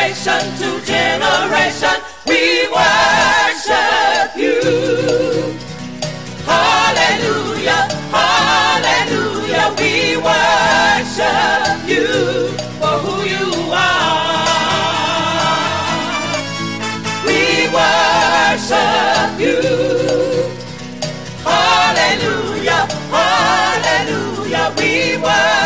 generation to generation, we worship you. Hallelujah, hallelujah, we worship you for who you are. We worship you. Hallelujah, hallelujah, we worship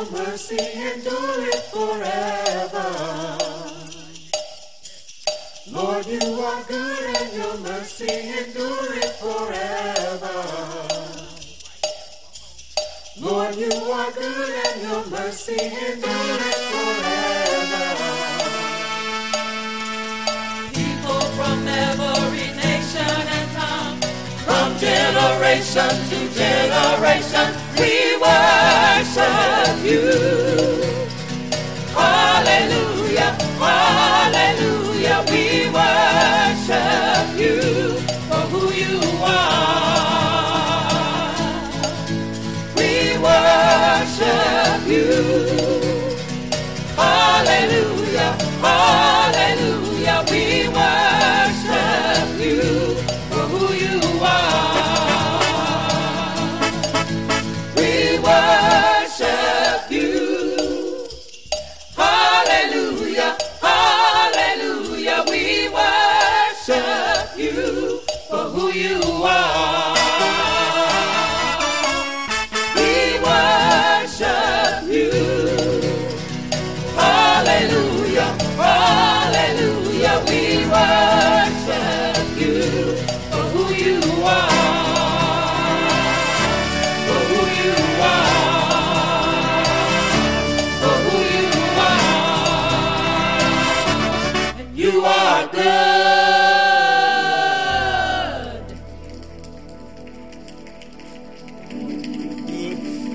Your mercy endureth forever. Lord, you are good and your mercy endureth forever. Lord, you are good and your mercy endureth generation to generation, we worship you. Hallelujah, hallelujah, we worship you for who you are. We worship you. Hallelujah, hallelujah.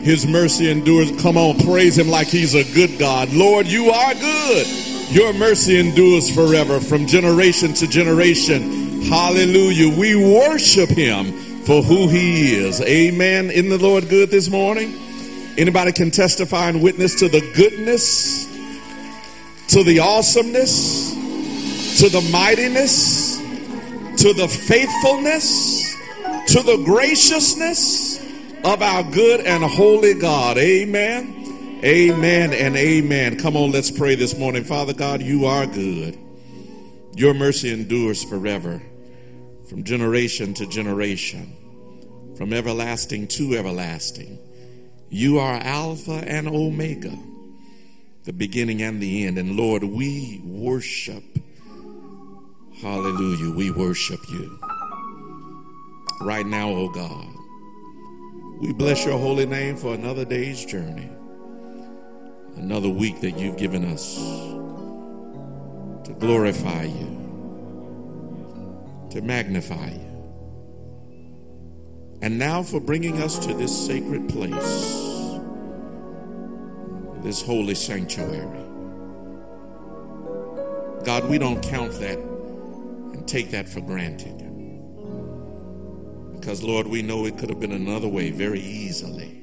His mercy endures. Come on, praise him like he's a good God. Lord, you are good. Your mercy endures forever from generation to generation. Hallelujah. We worship him for who he is. Amen. Isn't the Lord good this morning? Anybody can testify and witness to the goodness, to the awesomeness, to the mightiness, to the faithfulness, to the graciousness of our good and holy God. Amen. Amen and amen. Come on, let's pray this morning. Father God, you are good. Your mercy endures forever, from generation to generation, from everlasting to everlasting. You are Alpha and Omega, the beginning and the end. And Lord, we worship. Hallelujah. We worship you. Right now, oh God. We bless your holy name for another day's journey, another week that you've given us to glorify you, to magnify you. And now for bringing us to this sacred place, this holy sanctuary. God, we don't count that and take that for granted. Because, Lord, we know it could have been another way very easily.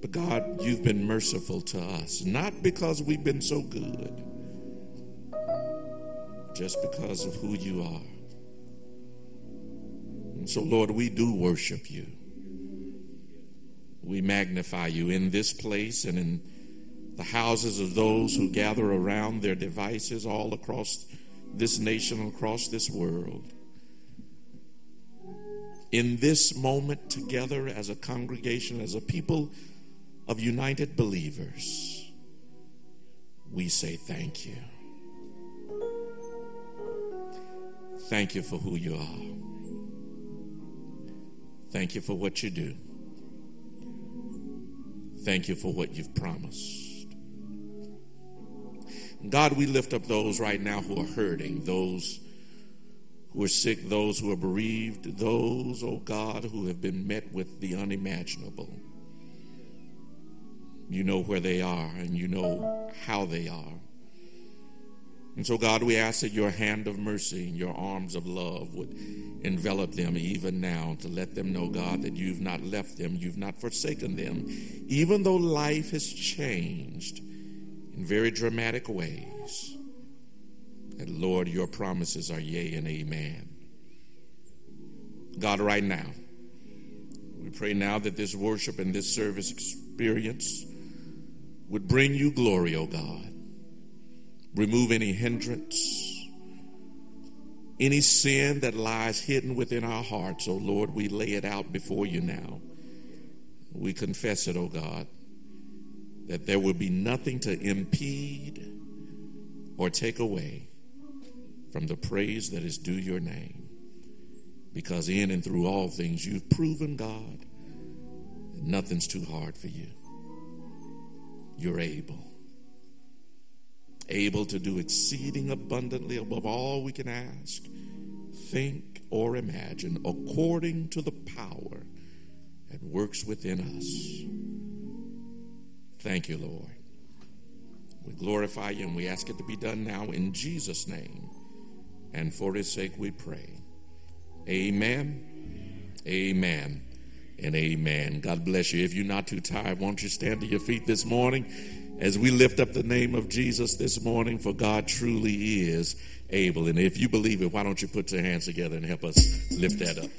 But, God, you've been merciful to us, not because we've been so good, just because of who you are. And so, Lord, we do worship you. We magnify you in this place and in the houses of those who gather around their devices all across this nation, and across this world. In this moment, together as a congregation, as a people of united believers, we say thank you. Thank you for who you are. Thank you for what you do. Thank you for what you've promised. God, we lift up those right now who are hurting, those who are sick, those who are bereaved, those, oh God, who have been met with the unimaginable. You know where they are and you know how they are. And so, God, we ask that your hand of mercy and your arms of love would envelop them even now to let them know, God, that you've not left them, you've not forsaken them, even though life has changed in very dramatic ways. That, Lord, your promises are yea and amen. God, right now, we pray now that this worship and this service experience would bring you glory, O oh God. Remove any hindrance, any sin that lies hidden within our hearts, oh Lord, we lay it out before you now. We confess it, oh God, that there will be nothing to impede or take away from the praise that is due your name. Because in and through all things, you've proven, God, that nothing's too hard for you. You're able able to do exceeding abundantly above all we can ask, think, or imagine, according to the power that works within us. Thank you, Lord. We glorify you and we ask it to be done now in Jesus' name. And for his sake we pray. Amen. Amen. And amen. God bless you. If you're not too tired, won't you stand to your feet this morning? as we lift up the name of Jesus this morning, for God truly is able. And if you believe it, why don't you put your hands together and help us lift that up?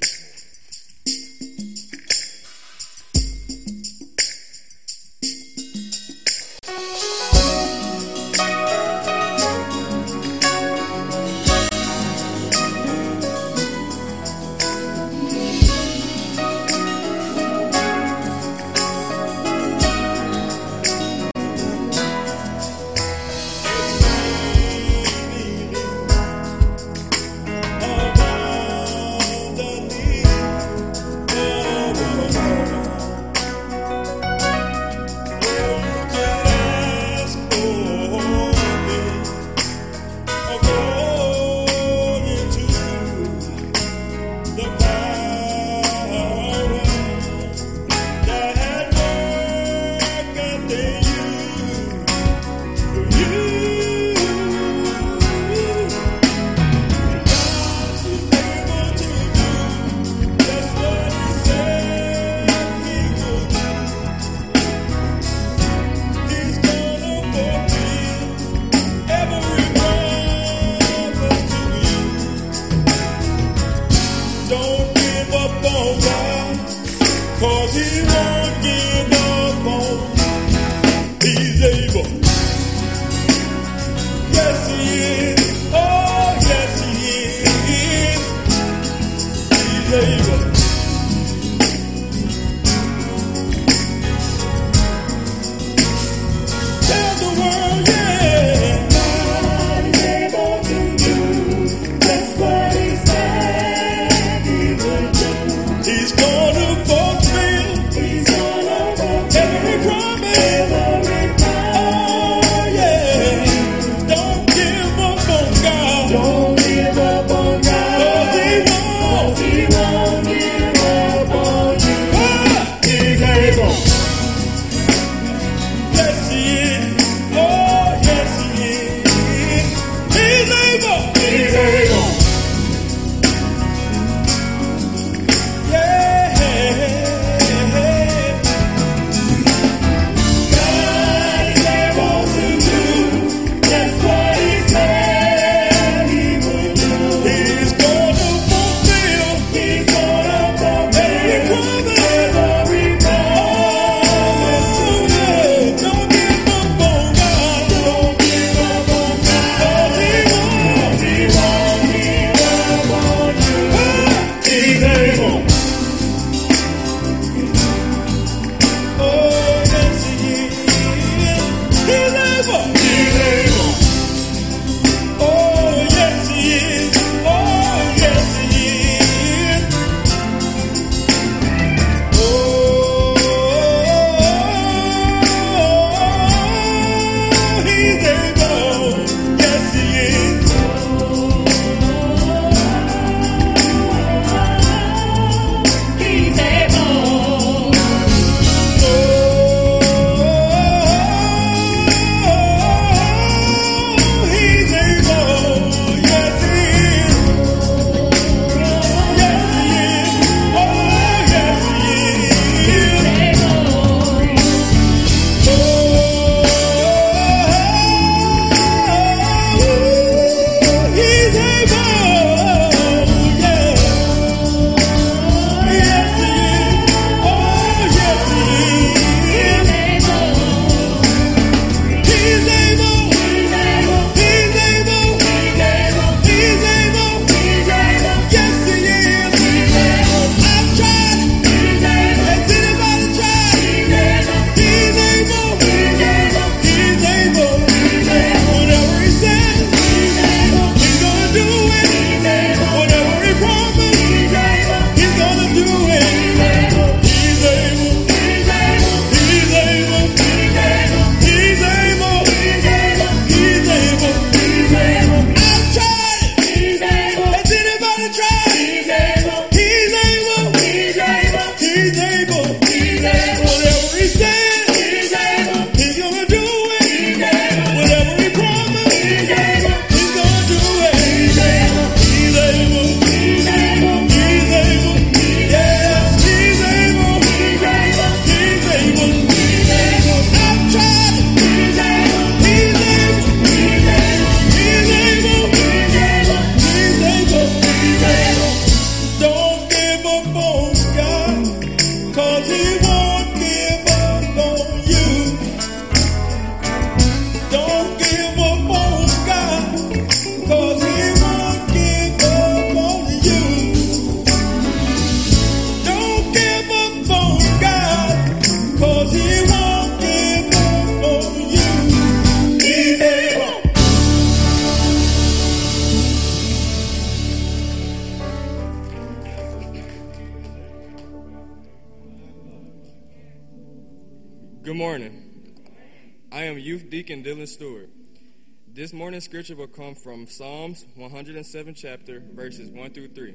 Morning's scripture will come from Psalms 107 chapter verses 1 through 3,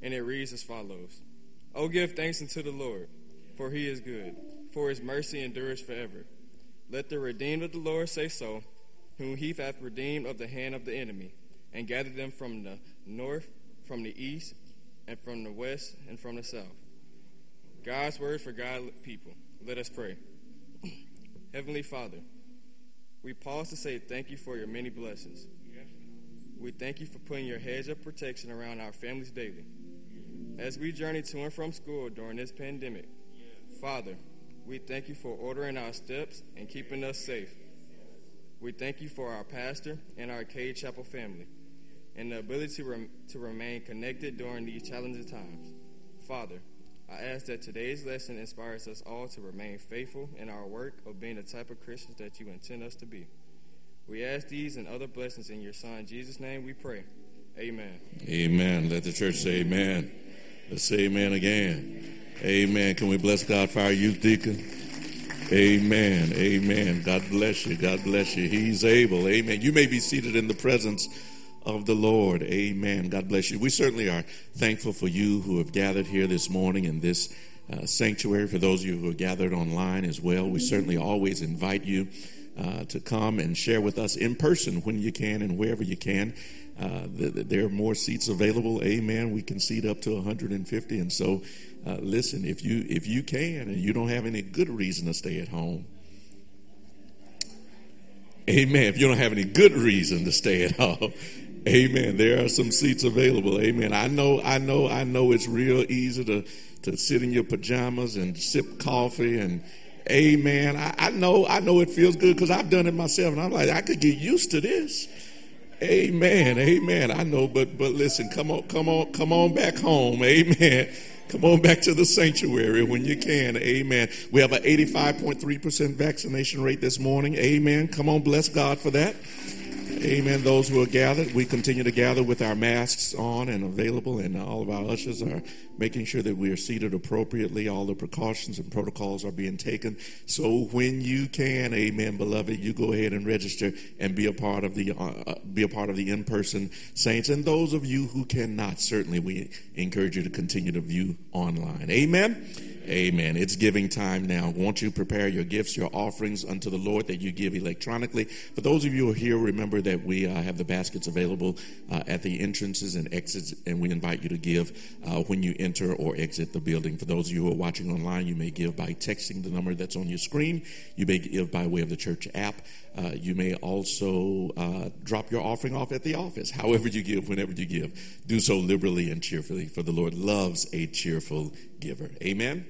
and it reads as follows. Oh give thanks unto the Lord, for he is good, for his mercy endures forever. Let the redeemed of the Lord say so, whom he hath redeemed of the hand of the enemy, and gathered them from the north, from the east, and from the west, and from the south. God's word for God's people. Let us pray. Heavenly Father, we pause to say thank you for your many blessings. We thank you for putting your hedge of protection around our families daily. As we journey to and from school during this pandemic, Father, we thank you for ordering our steps and keeping us safe. We thank you for our pastor and our Cade Chapel family and the ability to, rem- to remain connected during these challenging times. Father, I ask that today's lesson inspires us all to remain faithful in our work of being the type of Christians that you intend us to be. We ask these and other blessings in your Son, Jesus' name we pray. Amen. Amen. Let the church say amen. Let's say amen again. Amen. Can we bless God for our youth deacon? Amen. Amen. God bless you. God bless you. He's able. Amen. You may be seated in the presence of the Lord. Amen. God bless you. We certainly are thankful for you who have gathered here this morning in this uh, sanctuary. For those of you who are gathered online as well, we certainly always invite you uh, to come and share with us in person when you can and wherever you can. Uh, there are more seats available. Amen. We can seat up to 150, and so uh, listen. If you if you can and you don't have any good reason to stay at home, Amen. If you don't have any good reason to stay at home, Amen. There are some seats available. Amen. I know, I know, I know it's real easy to, to sit in your pajamas and sip coffee and amen. I, I know, I know it feels good because I've done it myself and I'm like, I could get used to this. Amen. Amen. I know, but but listen, come on, come on, come on back home. Amen. Come on back to the sanctuary when you can. Amen. We have an 85.3% vaccination rate this morning. Amen. Come on, bless God for that. Amen. Those who are gathered, we continue to gather with our masks on and available, and all of our ushers are making sure that we are seated appropriately. All the precautions and protocols are being taken. So when you can, Amen, beloved, you go ahead and register and be a part of the uh, uh be a part of the in-person saints. And those of you who cannot, certainly we encourage you to continue to view online. Amen. Amen. It's giving time now. Won't you prepare your gifts, your offerings unto the Lord that you give electronically? For those of you who are here, remember that we uh, have the baskets available uh, at the entrances and exits, and we invite you to give uh, when you enter or exit the building. For those of you who are watching online, you may give by texting the number that's on your screen. You may give by way of the church app. Uh, you may also uh, drop your offering off at the office. However, you give, whenever you give, do so liberally and cheerfully, for the Lord loves a cheerful giver. Amen.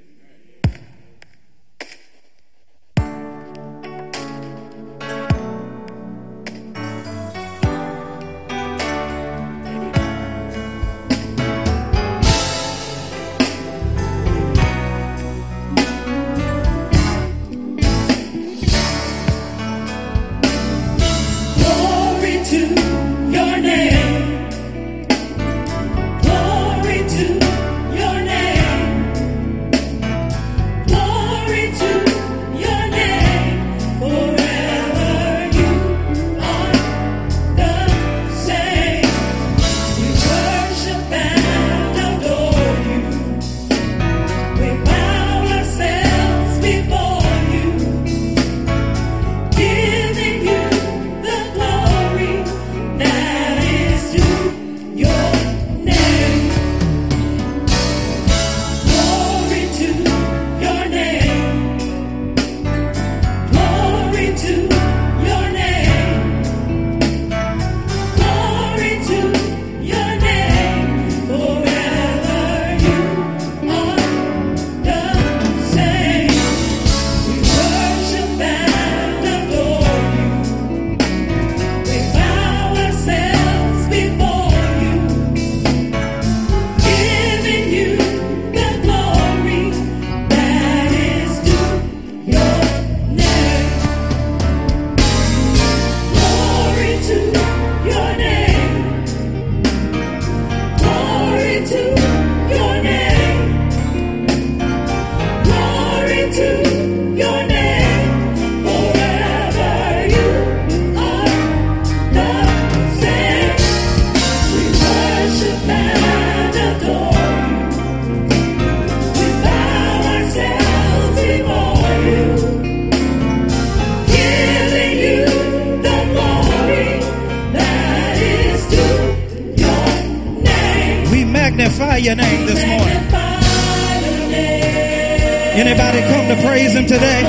Anybody come to praise him today?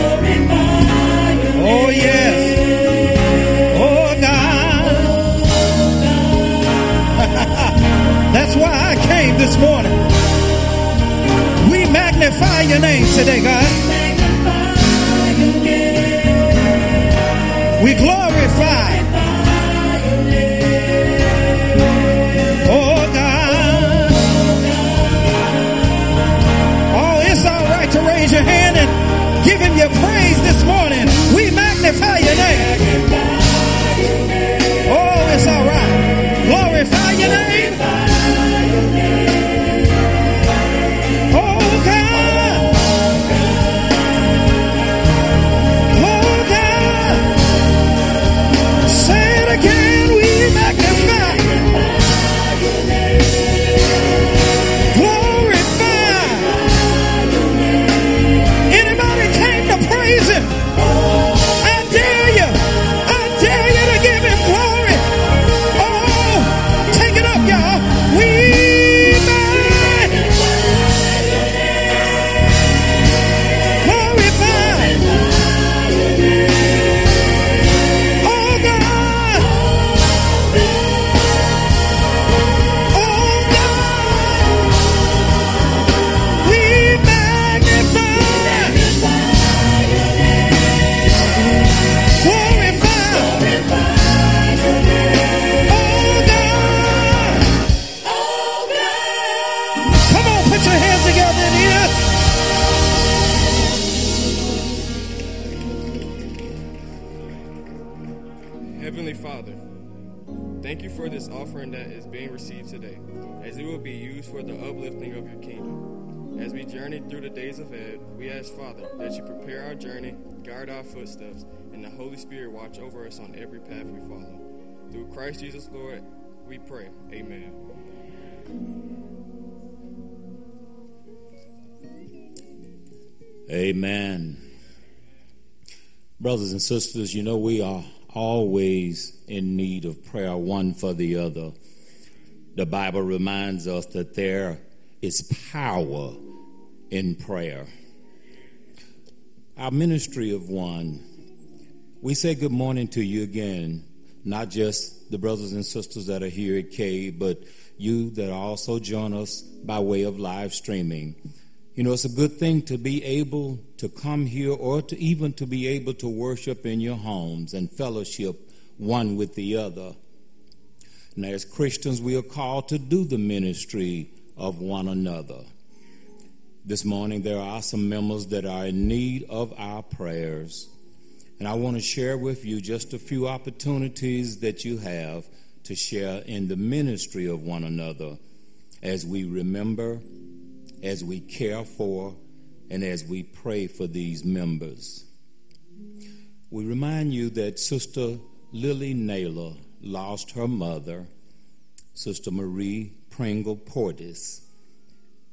Oh, yes. Oh, God. That's why I came this morning. We magnify your name today, God. We glorify. Raise your hand and give him your praise this morning. We magnify your name. Oh, it's all right. Glorify your name. Christ Jesus, Lord, we pray. Amen. Amen. Brothers and sisters, you know we are always in need of prayer one for the other. The Bible reminds us that there is power in prayer. Our ministry of one, we say good morning to you again, not just the brothers and sisters that are here at Cade, but you that also join us by way of live streaming. You know, it's a good thing to be able to come here or to even to be able to worship in your homes and fellowship one with the other. And as Christians, we are called to do the ministry of one another. This morning, there are some members that are in need of our prayers. And I want to share with you just a few opportunities that you have to share in the ministry of one another as we remember, as we care for, and as we pray for these members. We remind you that Sister Lily Naylor lost her mother, Sister Marie Pringle Portis.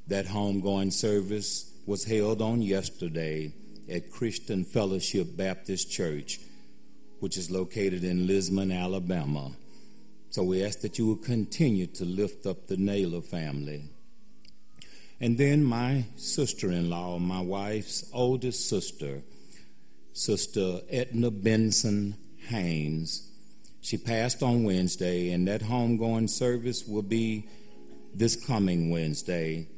That homegoing service was held on yesterday at Christian Fellowship Baptist Church, which is located in Lisbon, Alabama. So we ask that you will continue to lift up the Naylor family. And then my sister in law, my wife's oldest sister, Sister Etna Benson Haynes. She passed on Wednesday, and that homegoing service will be this coming Wednesday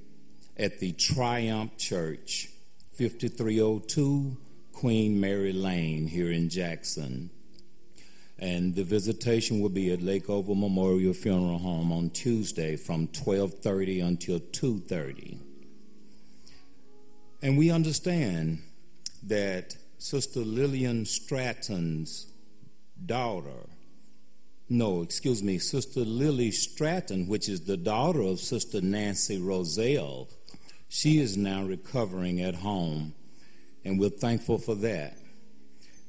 at the Triumph Church, 5302 Queen Mary Lane here in Jackson. And the visitation will be at Lake Lakeover Memorial Funeral Home on Tuesday from 12:30 until 2:30. And we understand that Sister Lillian Stratton's daughter, no, excuse me, Sister Lily Stratton, which is the daughter of Sister Nancy Roselle, she is now recovering at home, and we're thankful for that.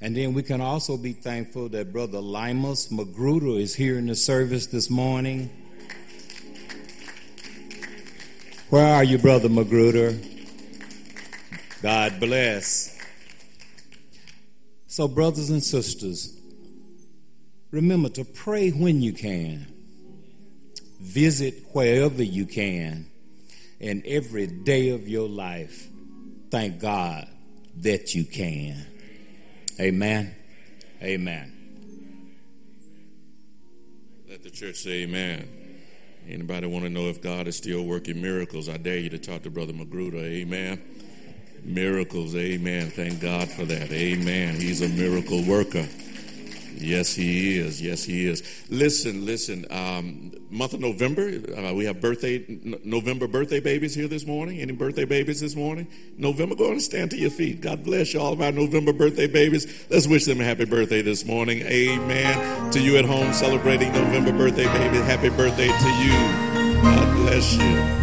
And then we can also be thankful that Brother Limus Magruder is here in the service this morning. Where are you, Brother Magruder? God bless. So, brothers and sisters, remember to pray when you can, visit wherever you can, in every day of your life, thank God that you can. Amen. Amen. Let the church say amen. Anybody want to know if God is still working miracles? I dare you to talk to Brother Magruder. Amen. Miracles. Amen. Thank God for that. Amen. He's a miracle worker. Yes, he is. Yes, he is. Listen, listen. Um, month of November, uh, we have birthday, November birthday babies here this morning. Any birthday babies this morning? November, go on and stand to your feet. God bless you, all of our November birthday babies. Let's wish them a happy birthday this morning. Amen. To you at home celebrating November birthday baby, happy birthday to you. God bless you.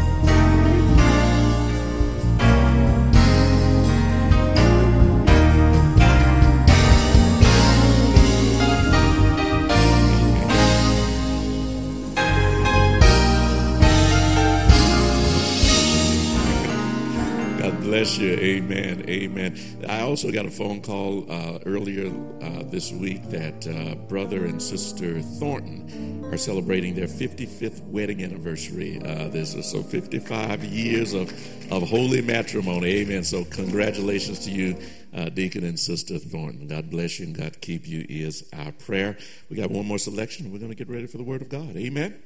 Bless you. Amen. Amen. I also got a phone call uh, earlier uh, this week that uh, brother and sister Thornton are celebrating their 55th wedding anniversary. Uh, this is so 55 years of, of holy matrimony. Amen. So congratulations to you, uh, Deacon and Sister Thornton. God bless you and God keep you is our prayer. We got one more selection. We're going to get ready for the Word of God. Amen.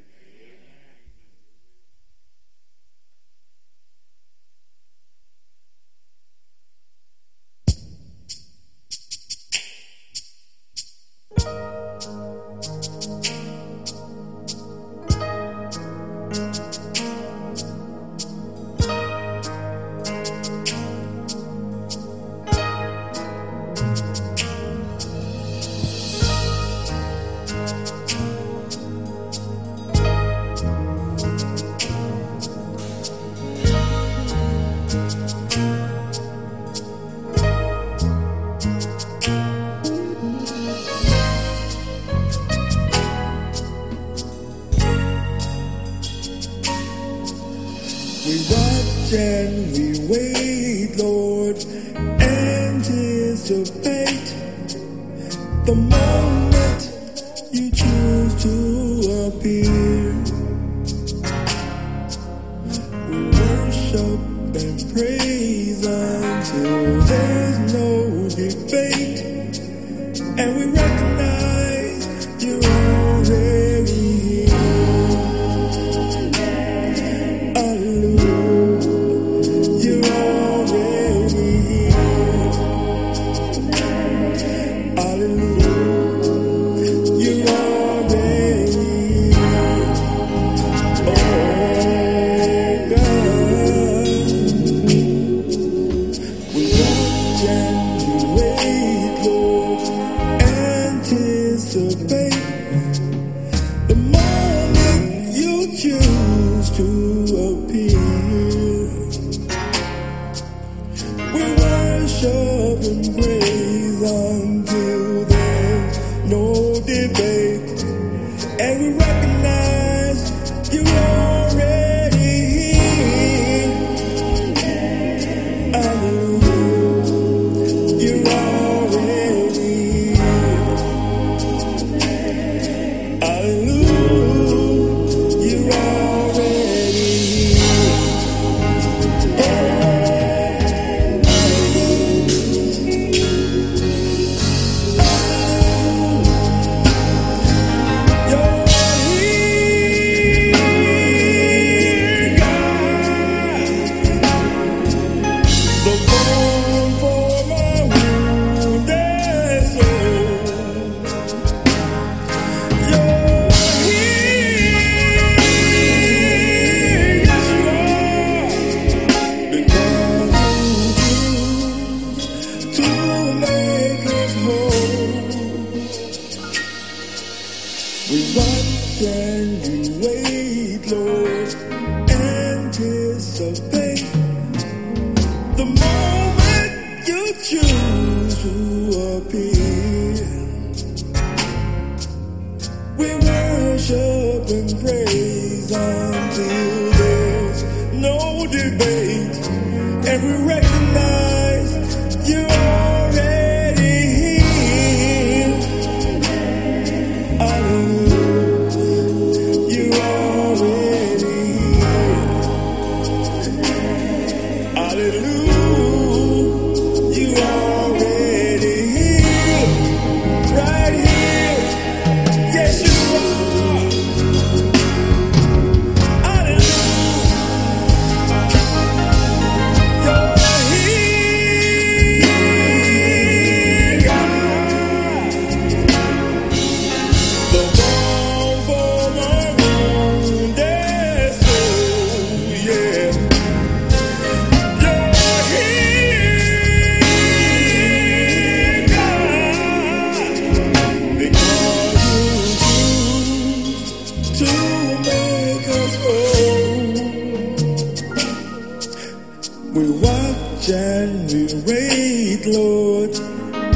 We watch and we wait, Lord,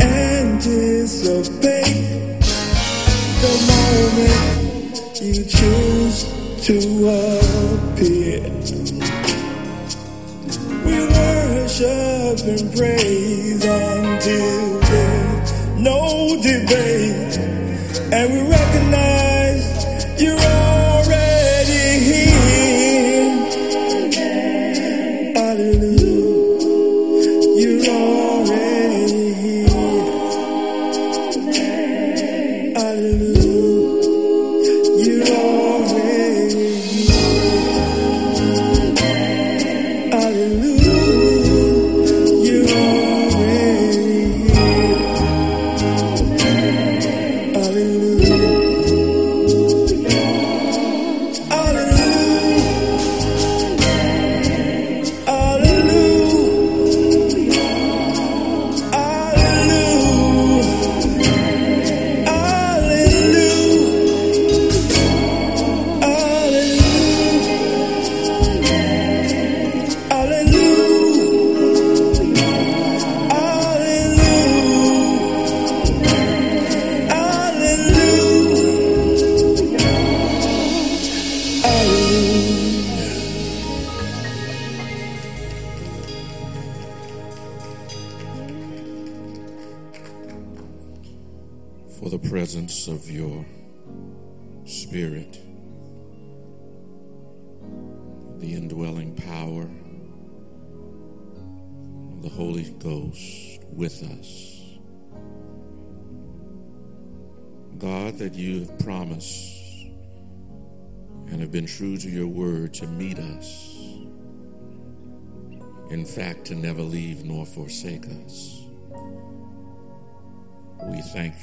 anticipate the moment you choose to appear. We worship and praise until there's no debate,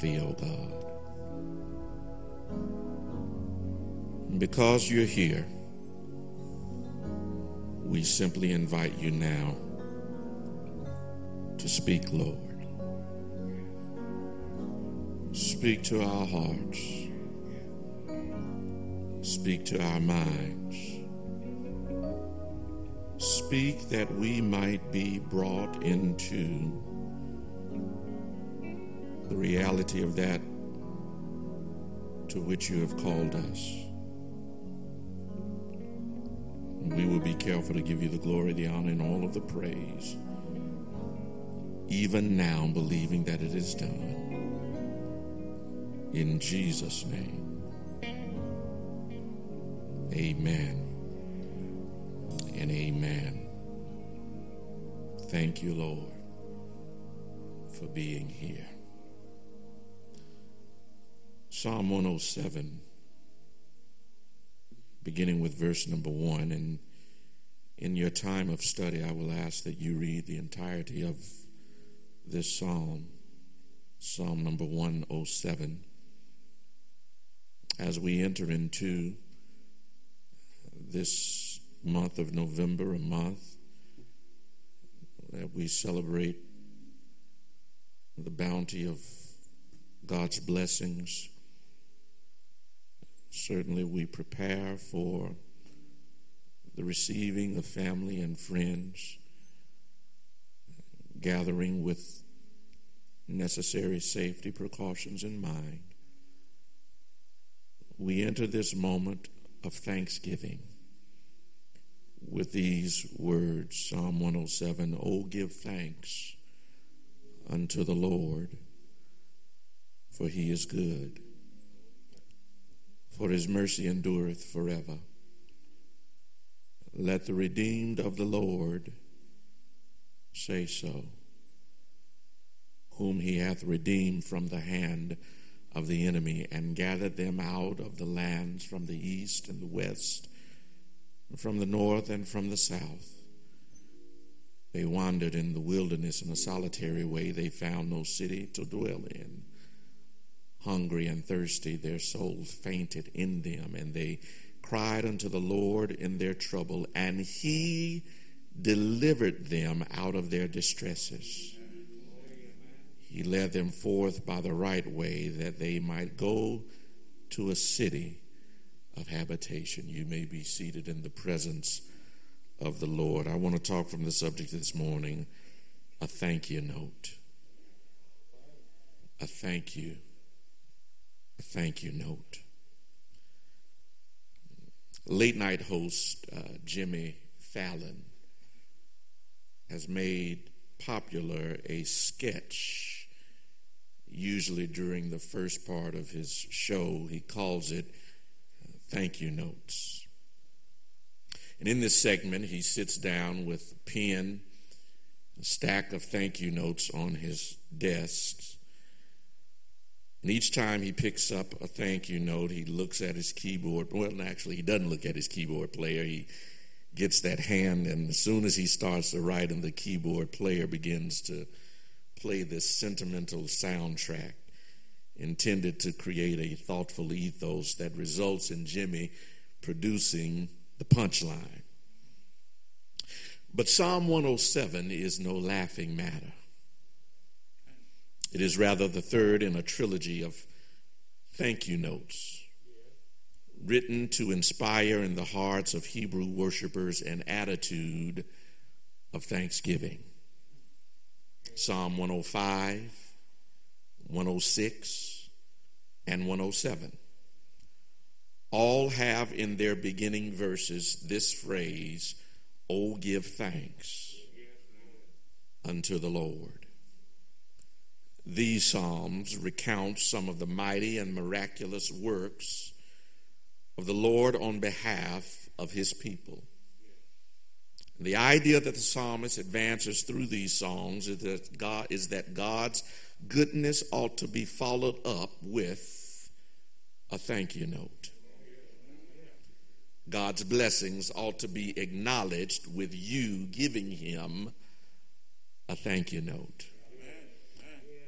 O God. And because you're here, we simply invite you now to speak, Lord. Speak to our hearts. Speak to our minds. Speak that we might be brought into the reality of that to which you have called us. We will be careful to give you the glory, the honor, and all of the praise, even now, believing that it is done. In Jesus' name, amen and amen. Thank you, Lord, for being here. Psalm 107, beginning with verse number one. And in your time of study, I will ask that you read the entirety of this psalm, Psalm number 107. As we enter into this month of November, a month that we celebrate the bounty of God's blessings. Certainly, we prepare for the receiving of family and friends, gathering with necessary safety precautions in mind. We enter this moment of thanksgiving with these words Psalm 107 Oh, give thanks unto the Lord, for he is good, for his mercy endureth forever. Let the redeemed of the Lord say so, whom he hath redeemed from the hand of the enemy and gathered them out of the lands from the east and the west, from the north and from the south. They wandered in the wilderness in a solitary way. They found no city to dwell in. Hungry and thirsty, their souls fainted in them, and they cried unto the Lord in their trouble, and he delivered them out of their distresses. He led them forth by the right way that they might go to a city of habitation. You may be seated in the presence of the Lord. I want to talk from the subject this morning a thank you note. A thank you. Thank you note. Late night host uh, Jimmy Fallon has made popular a sketch, usually during the first part of his show. He calls it uh, Thank You Notes. And in this segment, he sits down with a pen, a stack of thank you notes on his desk. And each time he picks up a thank you note, he looks at his keyboard. Well, actually, he doesn't look at his keyboard player. He gets that hand, and as soon as he starts to write, and the keyboard player begins to play this sentimental soundtrack intended to create a thoughtful ethos that results in Jimmy producing the punchline. But Psalm 107 is no laughing matter. It is rather the third in a trilogy of thank you notes written to inspire in the hearts of Hebrew worshipers an attitude of thanksgiving. Psalm 105, 106, and 107 all have in their beginning verses this phrase, Oh, give thanks unto the Lord. These Psalms recount some of the mighty and miraculous works of the Lord on behalf of his people. The idea that the psalmist advances through these songs is that, God, is that God's goodness ought to be followed up with a thank you note. God's blessings ought to be acknowledged with you giving him a thank you note.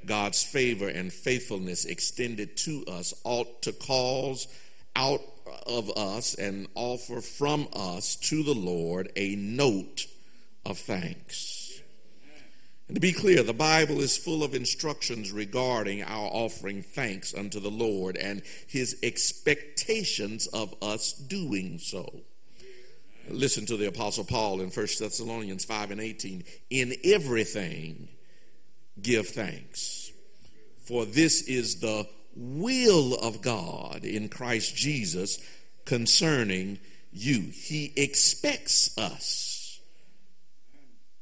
God's favor and faithfulness extended to us ought to cause out of us and offer from us to the Lord a note of thanks. And to be clear, the Bible is full of instructions regarding our offering thanks unto the Lord and his expectations of us doing so. Listen to the Apostle Paul in 1 Thessalonians 5 and 18. In everything, give thanks, for this is the will of God in Christ Jesus concerning you. He expects us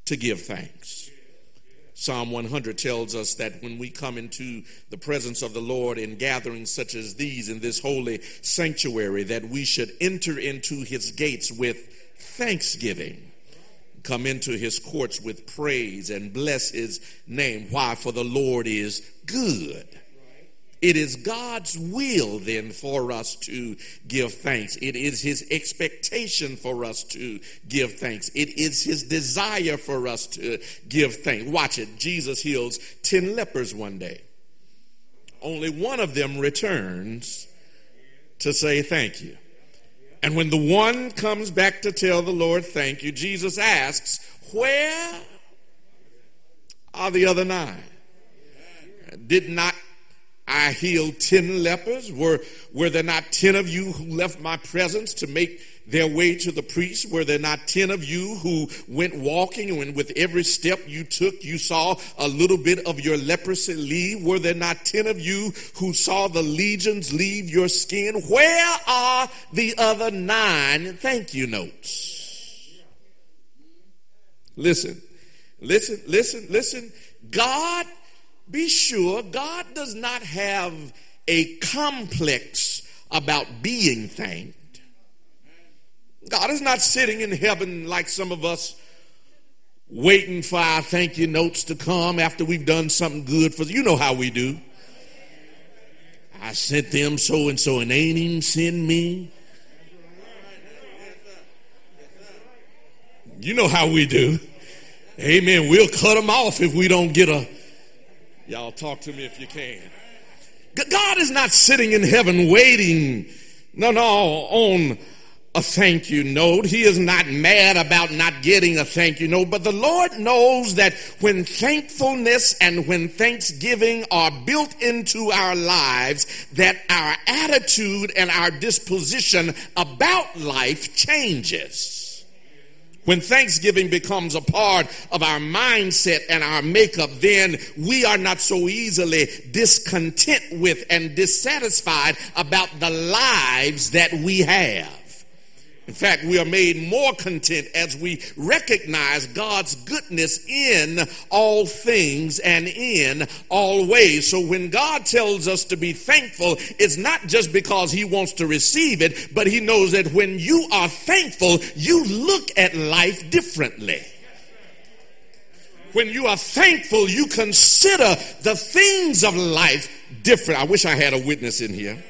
to give thanks. Psalm 100 tells us that when we come into the presence of the Lord in gatherings such as these in this holy sanctuary, that we should enter into his gates with thanksgiving, come into his courts with praise, and bless his name. Why? For the Lord is good it is God's will then for us to give thanks. It is His expectation for us to give thanks. It is His desire for us to give thanks. Watch it. Jesus heals 10 lepers one day. Only one of them returns to say thank you. And when the one comes back to tell the Lord thank you, Jesus asks, Where are the other nine? Did not I heal 10 lepers. Were, were there not 10 of you who left my presence to make their way to the priest? Were there not 10 of you who went walking and with every step you took, you saw a little bit of your leprosy leave? Were there not 10 of you who saw the legions leave your skin? Where are the other nine thank you notes? Listen, listen, listen, listen. God be sure God does not have a complex about being thanked. God is not sitting in heaven like some of us waiting for our thank you notes to come after we've done something good for you know how we do. I sent them so and so and they ain't even send me. You know how we do. Amen. We'll cut them off if we don't get a Y'all talk to me if you can. God is not sitting in heaven waiting, no, no, on a thank you note. He is not mad about not getting a thank you note, but the Lord knows that when thankfulness and when thanksgiving are built into our lives, that our attitude and our disposition about life changes. When Thanksgiving becomes a part of our mindset and our makeup, then we are not so easily discontent with and dissatisfied about the lives that we have. In fact, we are made more content as we recognize God's goodness in all things and in all ways. So when God tells us to be thankful, it's not just because He wants to receive it, but He knows that when you are thankful, you look at life differently. When you are thankful, you consider the things of life different. I wish I had a witness in here.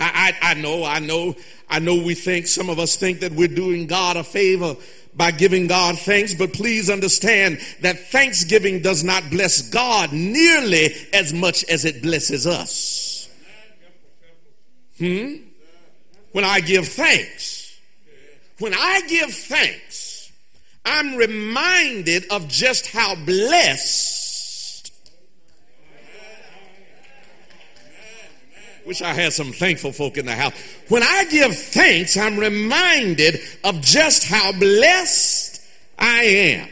I, I, I know, I know, I know we think, some of us think that we're doing God a favor by giving God thanks, but please understand that thanksgiving does not bless God nearly as much as it blesses us. Hmm? When I give thanks, when I give thanks, I'm reminded of just how blessed Wish I had some thankful folk in the house. When I give thanks, I'm reminded of just how blessed I am.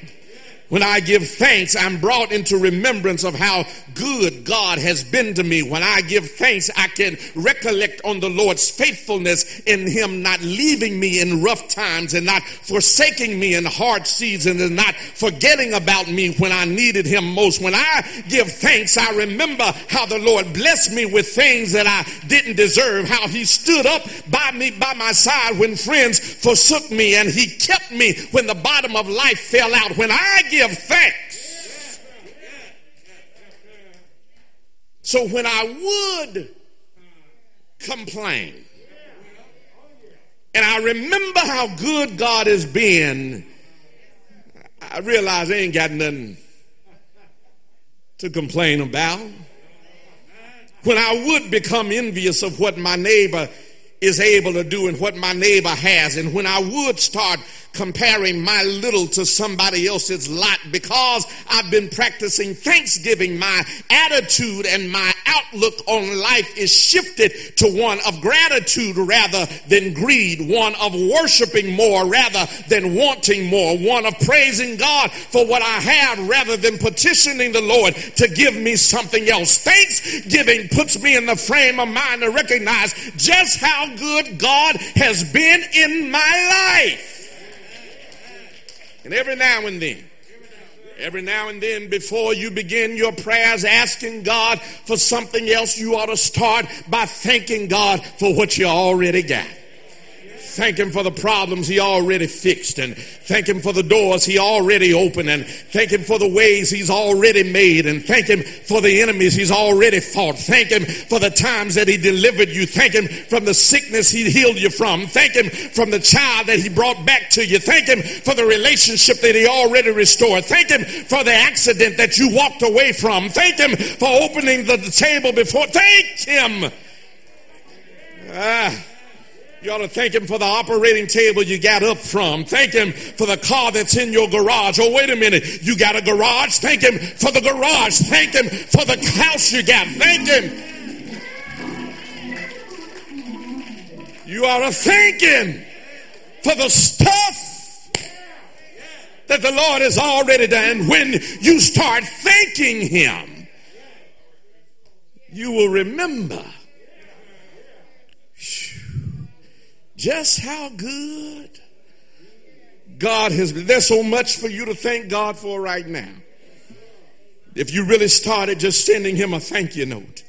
When I give thanks, I'm brought into remembrance of how good God has been to me. When I give thanks, I can recollect on the Lord's faithfulness in Him not leaving me in rough times and not forsaking me in hard seasons and not forgetting about me when I needed Him most. When I give thanks, I remember how the Lord blessed me with things that I didn't deserve, how He stood up by me, by my side when friends forsook me and He kept me when the bottom of life fell out. When I give thanks. So when I would complain, and I remember how good God has been, I realize I ain't got nothing to complain about. When I would become envious of what my neighbor is able to do and what my neighbor has, and when I would start comparing my little to somebody else's lot because I've been practicing thanksgiving. My attitude and my outlook on life is shifted to one of gratitude rather than greed, one of worshiping more rather than wanting more, one of praising God for what I have rather than petitioning the Lord to give me something else. Thanksgiving puts me in the frame of mind to recognize just how good God has been in my life. And every now and then, every now and then, before you begin your prayers asking God for something else, you ought to start by thanking God for what you already got. Thank Him for the problems He already fixed, and thank Him for the doors He already opened, and thank Him for the ways He's already made, and thank Him for the enemies He's already fought. Thank Him for the times that He delivered you. Thank Him from the sickness He healed you from. Thank Him from the child that He brought back to you. Thank Him for the relationship that He already restored. Thank Him for the accident that you walked away from. Thank Him for opening the table before. Thank Him. Ah. You ought to thank him for the operating table you got up from. Thank him for the car that's in your garage. Oh, wait a minute. You got a garage? Thank him for the garage. Thank him for the house you got. Thank him. You ought to thank him for the stuff that the Lord has already done. When you start thanking him, you will remember just how good God has been. There's so much for you to thank God for right now. If you really started just sending him a thank you note,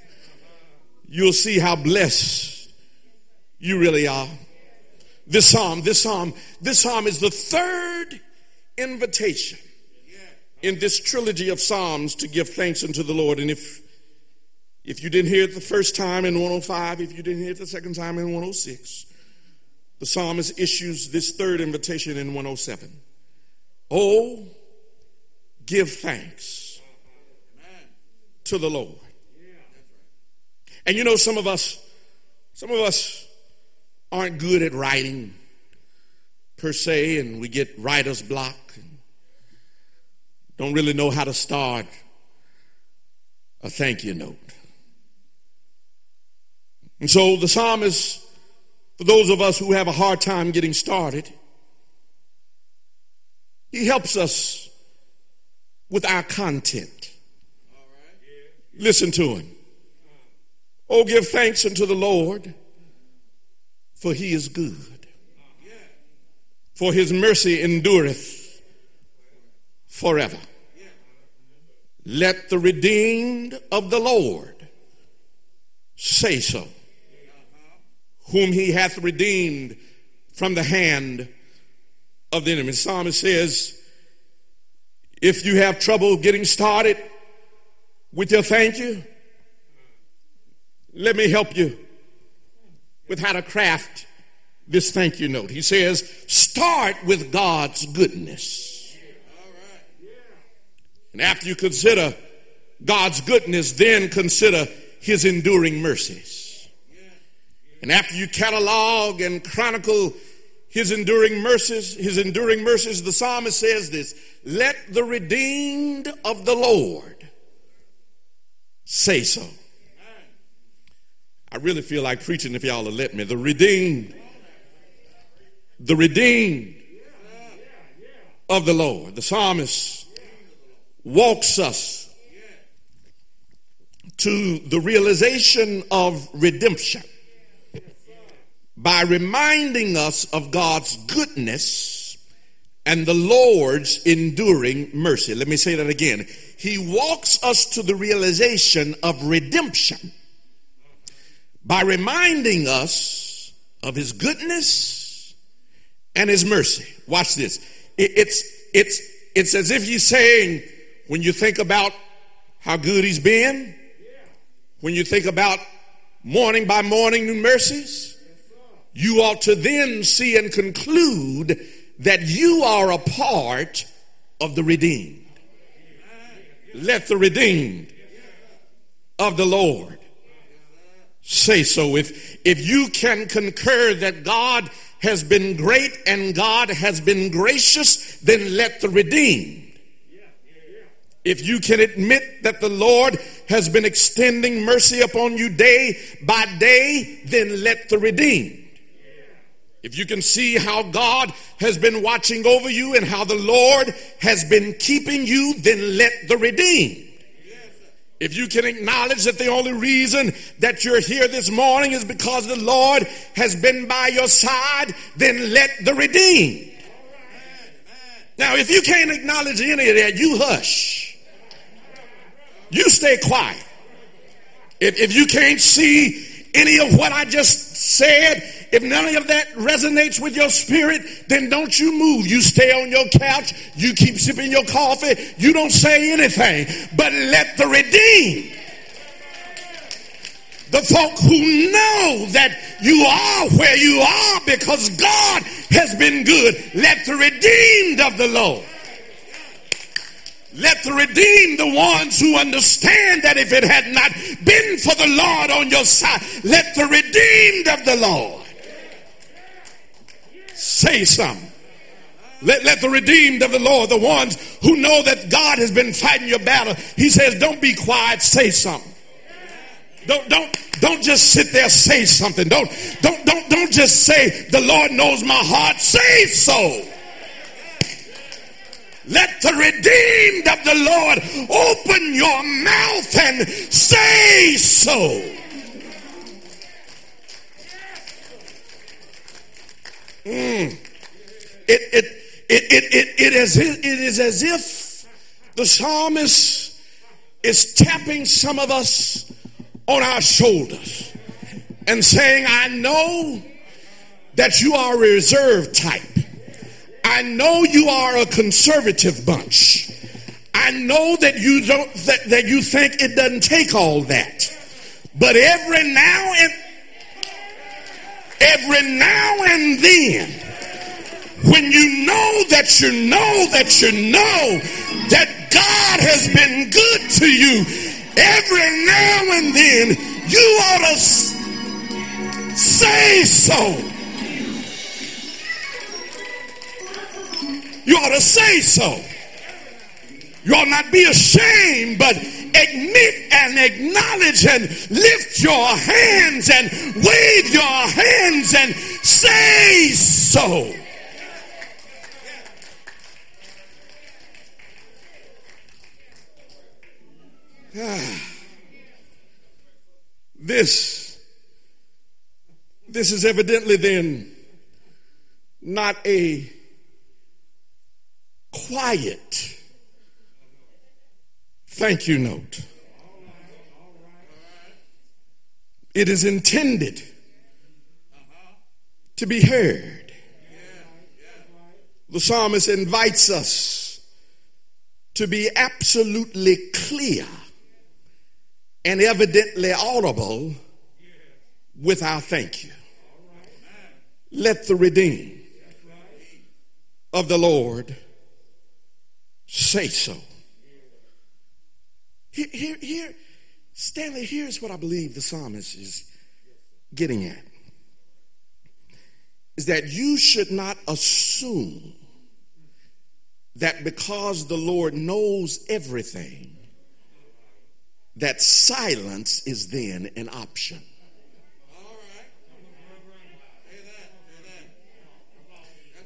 you'll see how blessed you really are. This psalm, this psalm, this psalm is the third invitation in this trilogy of psalms to give thanks unto the Lord. And if if you didn't hear it the first time in 105, if you didn't hear it the second time in 106, the psalmist issues this third invitation in 107. Oh, give thanks to the Lord. And you know, some of us, some of us aren't good at writing per se, and we get writer's block and don't really know how to start a thank you note. And so the psalmist for those of us who have a hard time getting started, He helps us with our content. Listen to him. Oh, give thanks unto the Lord, for he is good. For his mercy endureth forever. Let the redeemed of the Lord say so, whom he hath redeemed from the hand of the enemy. Psalmist says, if you have trouble getting started with your thank you, let me help you with how to craft this thank you note. He says, start with God's goodness. And after you consider God's goodness, then consider his enduring mercies. And after you catalog and chronicle his enduring mercies, his enduring mercies, the psalmist says this, let the redeemed of the Lord say so. I really feel like preaching if y'all will let me. The redeemed, the redeemed of the Lord. The psalmist walks us to the realization of redemption by reminding us of God's goodness and the Lord's enduring mercy. Let me say that again. He walks us to the realization of redemption by reminding us of his goodness and his mercy. Watch this. It's, it's, it's as if he's saying, when you think about how good he's been, when you think about morning by morning new mercies, you ought to then see and conclude that you are a part of the redeemed. Let the redeemed of the Lord say so. If, if you can concur that God has been great and God has been gracious, then let the redeemed. If you can admit that the Lord has been extending mercy upon you day by day, then let the redeemed. If you can see how God has been watching over you and how the Lord has been keeping you, then let the redeemed. If you can acknowledge that the only reason that you're here this morning is because the Lord has been by your side, then let the redeemed. Now, if you can't acknowledge any of that, you hush. You stay quiet. If, if you can't see any of what I just said, if none of that resonates with your spirit, then don't you move. You stay on your couch. You keep sipping your coffee. You don't say anything, but let the redeemed, the folk who know that you are where you are because God has been good, let the redeemed of the Lord. Let the redeemed, the ones who understand that if it had not been for the Lord on your side, let the redeemed of the Lord say something. Let, let the redeemed of the Lord, the ones who know that God has been fighting your battle, he says, don't be quiet, say something. Don't, don't, don't just sit there, say something. Don't, don't, don't, don't just say, the Lord knows my heart, say so. Let the redeemed of the Lord open your mouth and say so. Mm. It, it, it, it, it, it, is, it is as if the psalmist is tapping some of us on our shoulders and saying, I know that you are a reserve type. I know you are a conservative bunch. I know that you don't that, that you think it doesn't take all that. But every now and every now and then, when you know that you know that you know that God has been good to you, every now and then you ought to say so. You ought to say so. You ought not be ashamed, but admit and acknowledge and lift your hands and wave your hands and say so. this this is evidently then not a quiet thank you note. It is intended to be heard. The psalmist invites us to be absolutely clear and evidently audible with our thank you. Let the redeemed of the Lord say so. Here, here, here, Stanley, here's what I believe the psalmist is getting at. Is that you should not assume that because the Lord knows everything, that silence is then an option.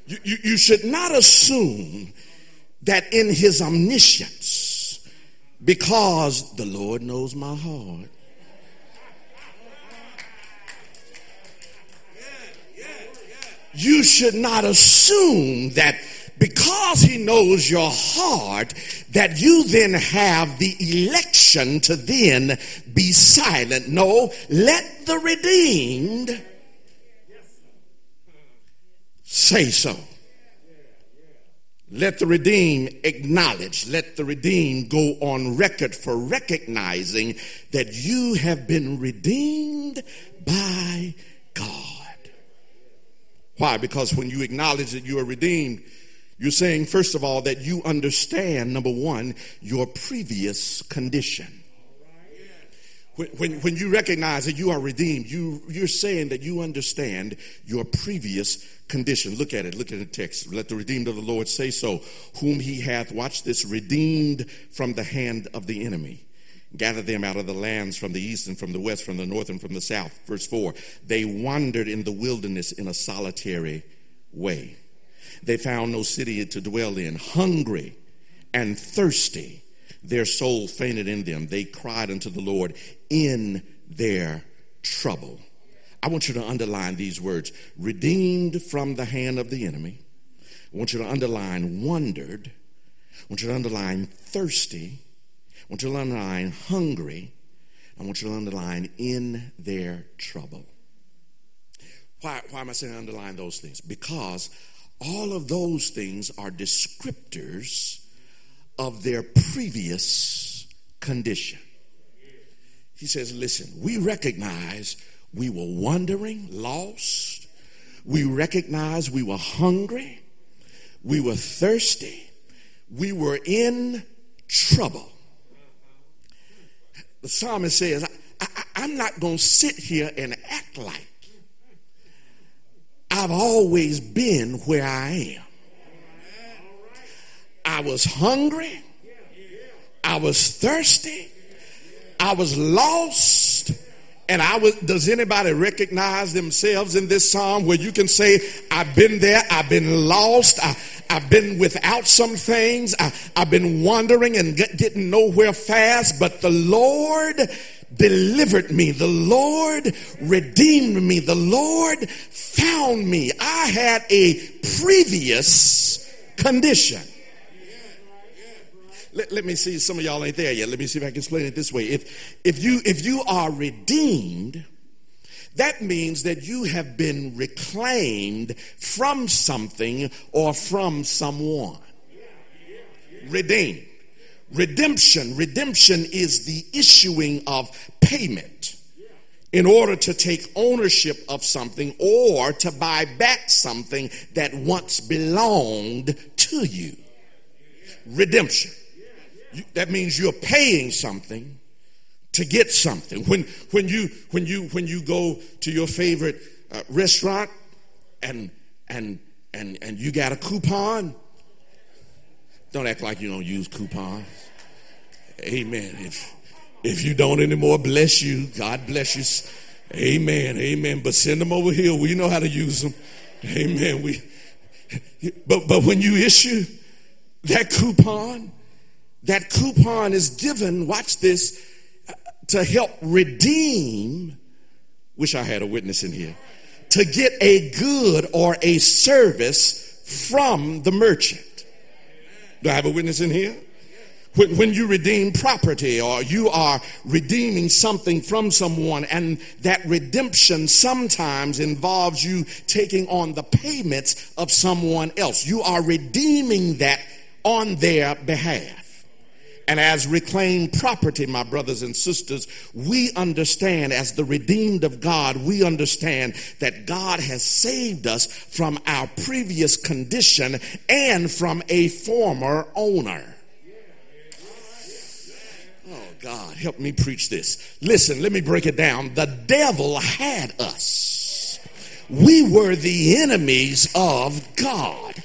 You, you, you should not assume that in his omniscience, because the Lord knows my heart, you should not assume that because he knows your heart, that you then have the election to then be silent. No, let the redeemed say so. Let the redeemed acknowledge, let the redeemed go on record for recognizing that you have been redeemed by God. Why? Because when you acknowledge that you are redeemed, you're saying, first of all, that you understand, number one, your previous condition. When, when, when you recognize that you are redeemed, you, you're saying that you understand your previous condition. Look at it. Look at the text. Let the redeemed of the Lord say so, whom he hath, watch this, redeemed from the hand of the enemy. Gather them out of the lands from the east and from the west, from the north and from the south. Verse 4 They wandered in the wilderness in a solitary way. They found no city to dwell in, hungry and thirsty. Their soul fainted in them. They cried unto the Lord in their trouble. I want you to underline these words redeemed from the hand of the enemy. I want you to underline wondered. I want you to underline thirsty. I want you to underline hungry. I want you to underline in their trouble. Why, why am I saying underline those things? Because all of those things are descriptors of their previous condition. He says, Listen, we recognize we were wandering, lost. We recognize we were hungry. We were thirsty. We were in trouble. The psalmist says, I, I, I'm not going to sit here and act like I've always been where I am. I was hungry. I was thirsty. I was lost. And I was, does anybody recognize themselves in this psalm where you can say, I've been there, I've been lost, I, I've been without some things, I, have been wandering and get, getting nowhere fast, but the Lord delivered me. The Lord redeemed me. The Lord found me. I had a previous condition. Let, let, me see some of y'all ain't there yet. Let me see if i can explain it this way. If if you if you are redeemed that means that you have been reclaimed from something or from someone. Redeemed. Redemption redemption is the issuing of payment in order to take ownership of something or to buy back something that once belonged to you. Redemption that means you're paying something to get something. When when you when you when you go to your favorite uh, restaurant and and and and you got a coupon, don't act like you don't use coupons. Amen. If if you don't anymore, bless you. God bless you. Amen. Amen. But send them over here. We know how to use them. Amen. We but but when you issue that coupon, That coupon is given, watch this, to help redeem, wish I had a witness in here, to get a good or a service from the merchant. Do I have a witness in here? When, when you redeem property or you are redeeming something from someone, and that redemption sometimes involves you taking on the payments of someone else. You are redeeming that on their behalf. And as reclaimed property, my brothers and sisters, we understand as the redeemed of God, we understand that God has saved us from our previous condition and from a former owner. Oh, God, help me preach this. Listen, let me break it down. The devil had us. We were the enemies of God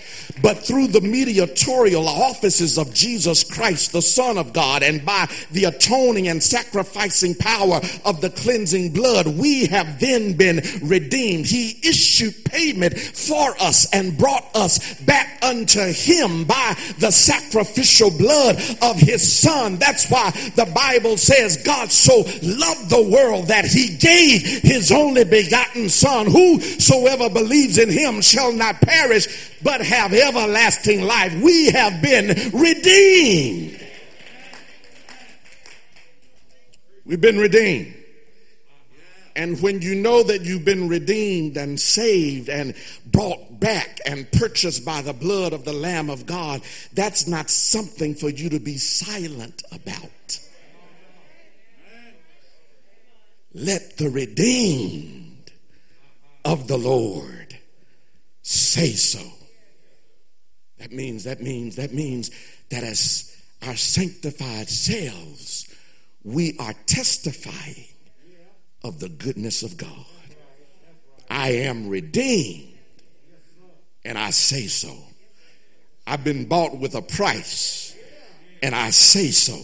but through the mediatorial offices of Jesus Christ, the Son of God, and by the atoning and sacrificing power of the cleansing blood, we have then been redeemed. He issued payment for us and brought us back unto Him by the sacrificial blood of His Son. That's why the Bible says God so loved the world that He gave His only begotten Son. Whosoever believes in Him shall not perish but have everlasting life. We have been redeemed. We've been redeemed. And when you know that you've been redeemed and saved and brought back and purchased by the blood of the Lamb of God, that's not something for you to be silent about. Let the redeemed of the Lord say so. That means, that means, that means that as our sanctified selves, we are testifying of the goodness of God. I am redeemed, and I say so. I've been bought with a price, and I say so.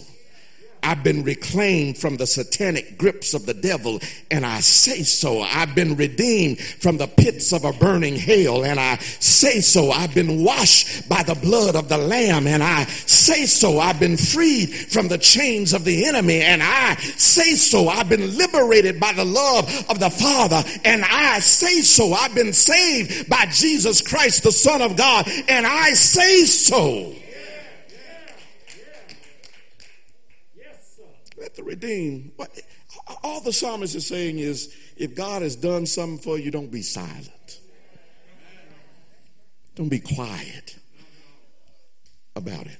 I've been reclaimed from the satanic grips of the devil, and I say so. I've been redeemed from the pits of a burning hell, and I say so. I've been washed by the blood of the Lamb, and I say so. I've been freed from the chains of the enemy, and I say so. I've been liberated by the love of the Father, and I say so. I've been saved by Jesus Christ, the Son of God, and I say so. Let the redeemed. What, all the psalmist is saying is if God has done something for you, don't be silent. Don't be quiet about it.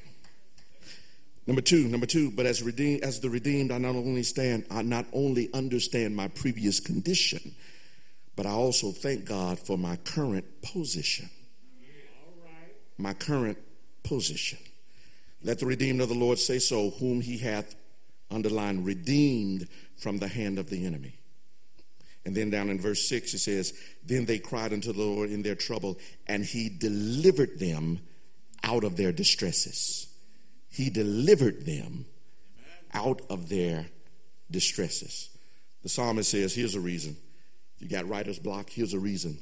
Number two, number two, but as redeemed, as the redeemed, I not only stand, I not only understand my previous condition, but I also thank God for my current position. My current position. Let the redeemed of the Lord say so, whom he hath underline redeemed from the hand of the enemy. And then down in verse 6, it says, Then they cried unto the Lord in their trouble, and he delivered them out of their distresses. He delivered them out of their distresses. The psalmist says, Here's a reason. You got writer's block, here's a reason.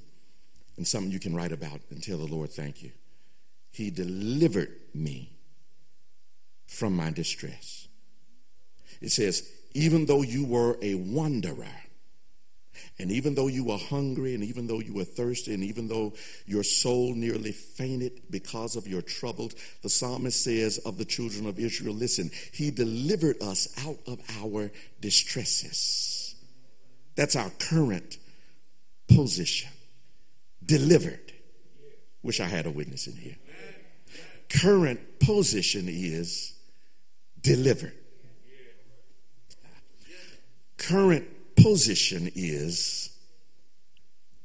And something you can write about and tell the Lord, Thank you. He delivered me from my distress. It says, even though you were a wanderer, and even though you were hungry, and even though you were thirsty, and even though your soul nearly fainted because of your troubles, the psalmist says of the children of Israel, listen, he delivered us out of our distresses. That's our current position. Delivered. Wish I had a witness in here. Current position is delivered current position is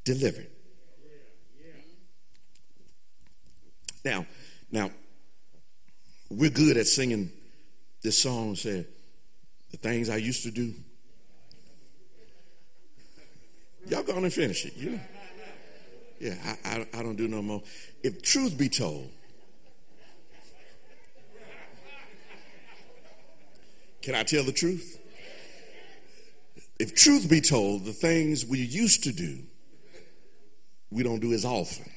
delivered. Now, now, we're good at singing this song said, the things I used to do. Y'all go on and finish it. You know? Yeah, I, I, I don't do no more. If truth be told, can I tell the truth? If truth be told, the things we used to do, we don't do as often.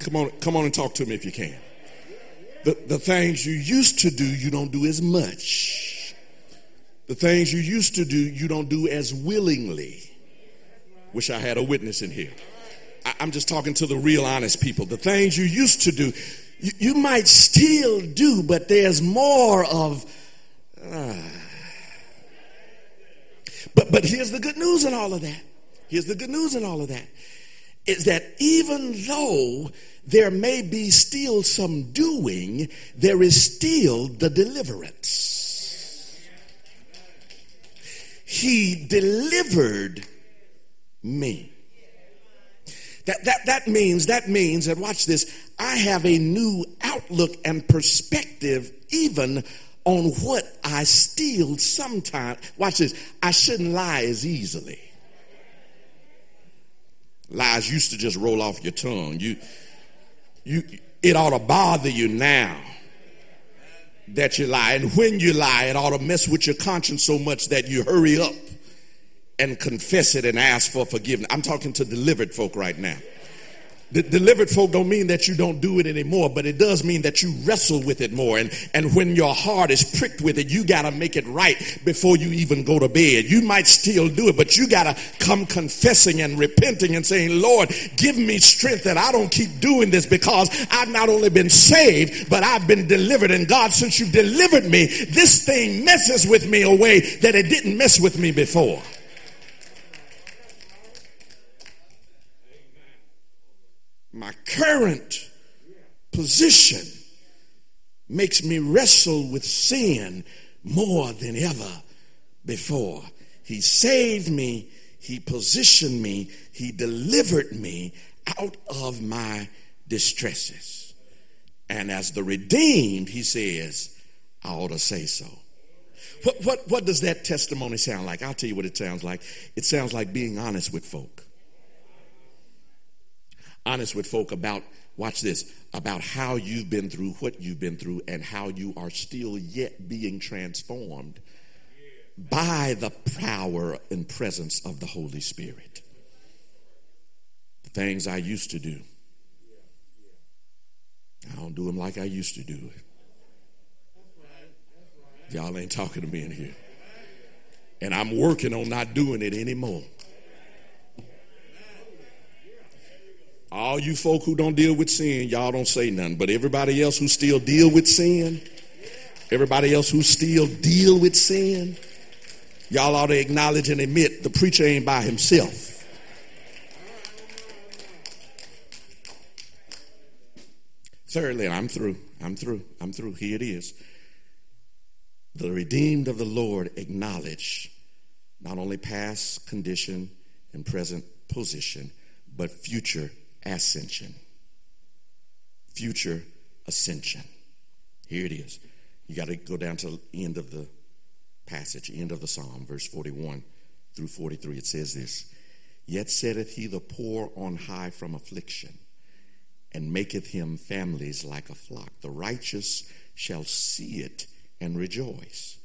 Come on, come on and talk to me if you can. The, the things you used to do, you don't do as much. The things you used to do, you don't do as willingly. Wish I had a witness in here. I, I'm just talking to the real honest people. The things you used to do, you, you might still do, but there's more of. Uh, but but here's the good news in all of that. Here's the good news in all of that is that even though there may be still some doing, there is still the deliverance. He delivered me. That, that, that means, that means, and watch this, I have a new outlook and perspective even on what I steal sometimes, watch this, I shouldn't lie as easily. Lies used to just roll off your tongue. You, you, it ought to bother you now that you lie. And when you lie, it ought to mess with your conscience so much that you hurry up and confess it and ask for forgiveness. I'm talking to delivered folk right now. The delivered folk don't mean that you don't do it anymore, but it does mean that you wrestle with it more. And, and when your heart is pricked with it, you got to make it right before you even go to bed. You might still do it, but you got to come confessing and repenting and saying, Lord, give me strength that I don't keep doing this because I've not only been saved, but I've been delivered. And God, since you've delivered me, this thing messes with me a way that it didn't mess with me before. My current position makes me wrestle with sin more than ever before. He saved me, He positioned me, He delivered me out of my distresses. And as the redeemed, He says, I ought to say so. What, what, what does that testimony sound like? I'll tell you what it sounds like. It sounds like being honest with folk honest with folk about, watch this, about how you've been through what you've been through and how you are still yet being transformed by the power and presence of the Holy Spirit. The things I used to do, I don't do them like I used to do it. Y'all ain't talking to me in here. And I'm working on not doing it anymore. All you folk who don't deal with sin, y'all don't say nothing. But everybody else who still deal with sin, everybody else who still deal with sin, y'all ought to acknowledge and admit the preacher ain't by himself. Thirdly, I'm through. I'm through. I'm through. Here it is. The redeemed of the Lord acknowledge not only past condition and present position, but future ascension. Future ascension. Here it is. You got to go down to the end of the passage, end of the psalm, verse 41 through 43. It says this Yet setteth he the poor on high from affliction, and maketh him families like a flock. The righteous shall see it and rejoice,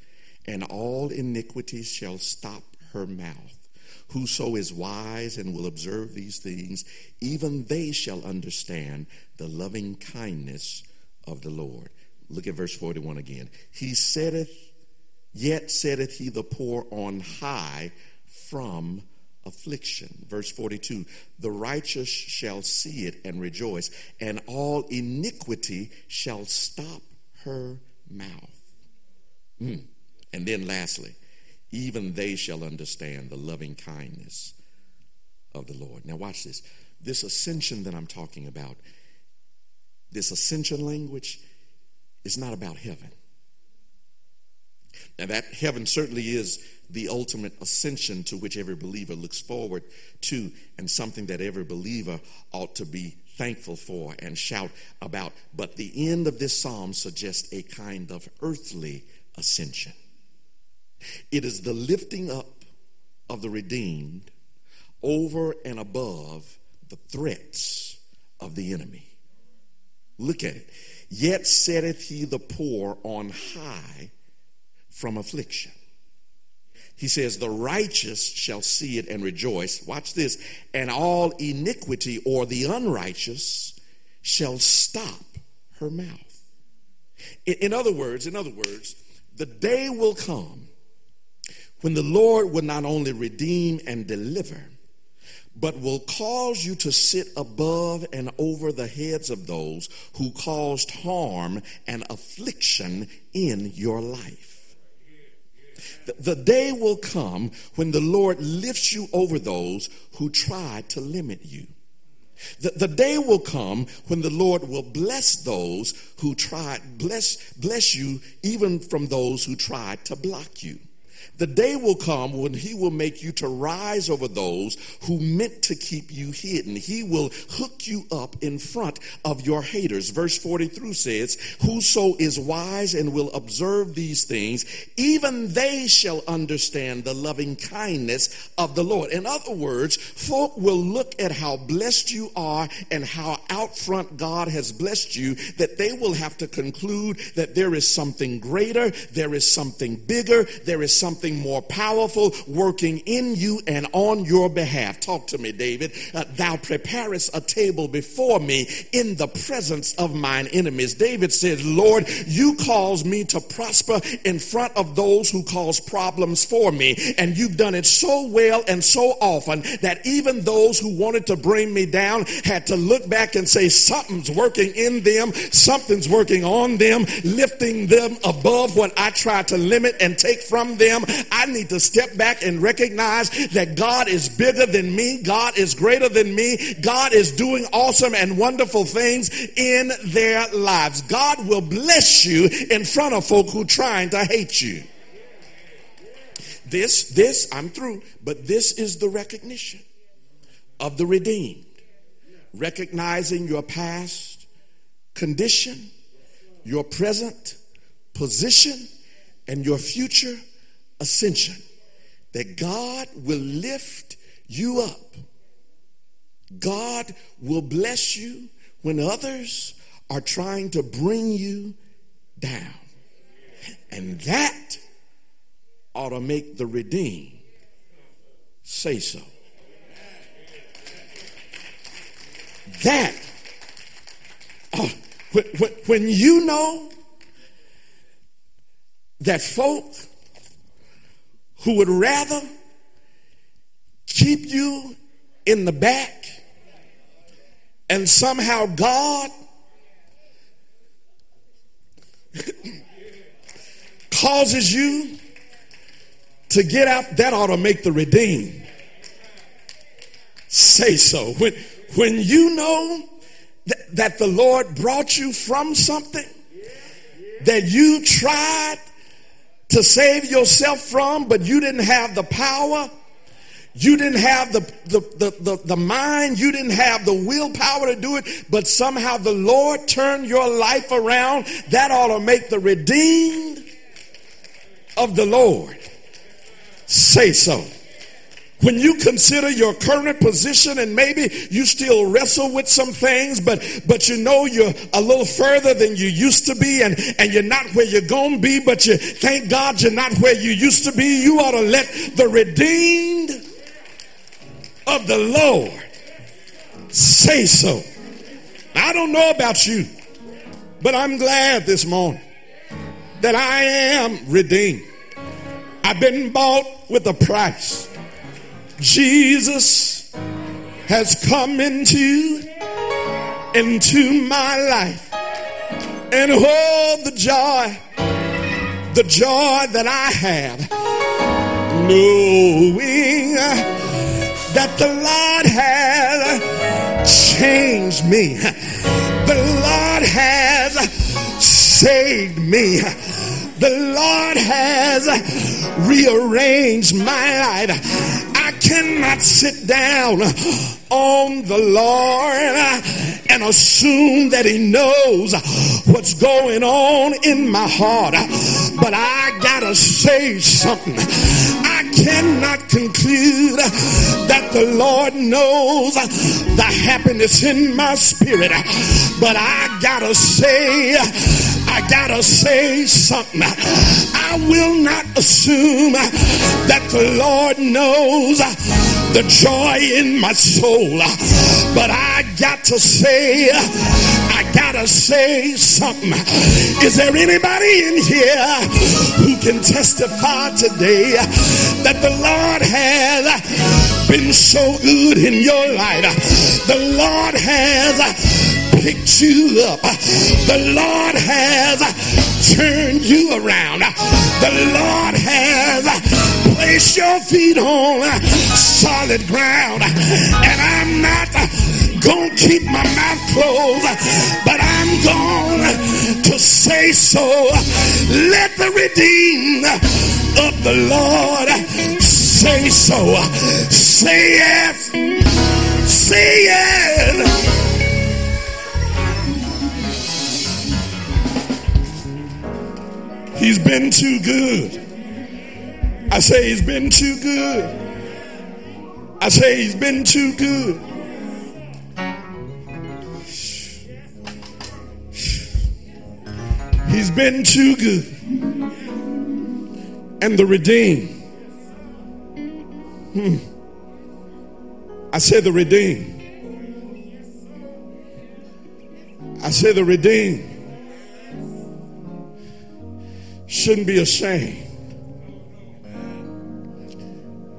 and all iniquities shall stop her mouth. Whoso is wise and will observe these things, even they shall understand the loving kindness of the Lord. Look at verse 41 again. He setteth, Yet setteth he the poor on high from affliction. Verse 42 The righteous shall see it and rejoice, and all iniquity shall stop her mouth. Mm. And then lastly, even they shall understand the loving kindness of the Lord. Now, watch this. This ascension that I'm talking about, this ascension language, is not about heaven. Now, that heaven certainly is the ultimate ascension to which every believer looks forward to, and something that every believer ought to be thankful for and shout about. But the end of this psalm suggests a kind of earthly ascension. It is the lifting up of the redeemed over and above the threats of the enemy. Look at it. Yet setteth he the poor on high from affliction. He says, The righteous shall see it and rejoice. Watch this. And all iniquity or the unrighteous shall stop her mouth. In, other words, in other words, the day will come when the Lord will not only redeem and deliver, but will cause you to sit above and over the heads of those who caused harm and affliction in your life. The, day will come when the Lord lifts you over those who tried to limit you. The, the day will come when the Lord will bless those who tried, bless, bless you even from those who tried to block you. The day will come when he will make you to rise over those who meant to keep you hidden. He will hook you up in front of your haters. Verse 43 says, Whoso is wise and will observe these things, even they shall understand the loving kindness of the Lord. In other words, folk will look at how blessed you are and how out front God has blessed you that they will have to conclude that there is something greater, there is something bigger, there is something more powerful working in you and on your behalf. Talk to me, David. Uh, Thou preparest a table before me in the presence of mine enemies. David said, Lord, you cause me to prosper in front of those who cause problems for me. And you've done it so well and so often that even those who wanted to bring me down had to look back and say, something's working in them, something's working on them, lifting them above what I try to limit and take from them. I need to step back and recognize that God is bigger than me. God is greater than me. God is doing awesome and wonderful things in their lives. God will bless you in front of folk who trying to hate you. This, this, I'm through, but this is the recognition of the redeemed. Recognizing your past condition, your present position, and your future ascension that God will lift you up. God will bless you when others are trying to bring you down. And that ought to make the redeemed say so. That, uh, when, when, when you know that folk who would rather keep you in the back and somehow God causes you to get out, that ought to make the redeemed say so. When, when you know that, that the Lord brought you from something that you tried to save yourself from, but you didn't have the power. You didn't have the, the, the, the, the mind. You didn't have the willpower to do it, but somehow the Lord turned your life around. That ought to make the redeemed of the Lord say so. When you consider your current position and maybe you still wrestle with some things, but, but you know you're a little further than you used to be and, and you're not where you're going to be, but you thank God you're not where you used to be. You ought to let the redeemed of the Lord say so. I don't know about you, but I'm glad this morning that I am redeemed. I've been bought with a price. Jesus has come into into my life and oh the joy the joy that I have knowing that the Lord has changed me. The Lord has saved me. The Lord has rearranged my life I cannot sit down on the Lord and assume that He knows what's going on in my heart. But I gotta say something. I cannot conclude that the Lord knows the happiness in my spirit. But I gotta say, I gotta say something. I will not assume that the Lord knows the joy in my soul. But I got to say I gotta say something. Is there anybody in here who can testify today that the Lord has been so good in your life? The Lord has picked you up. The Lord has turned you around. The Lord has placed your feet on solid ground. And I'm not gonna keep my mouth closed, but I'm going to say so. Let the redeemed of the Lord say so. Say yes. Say yes. He's been too good. I say he's been too good. I say he's been too good. He's been too good. And the redeemed. Hmm. I said the redeemed. I said the redeemed shouldn't be ashamed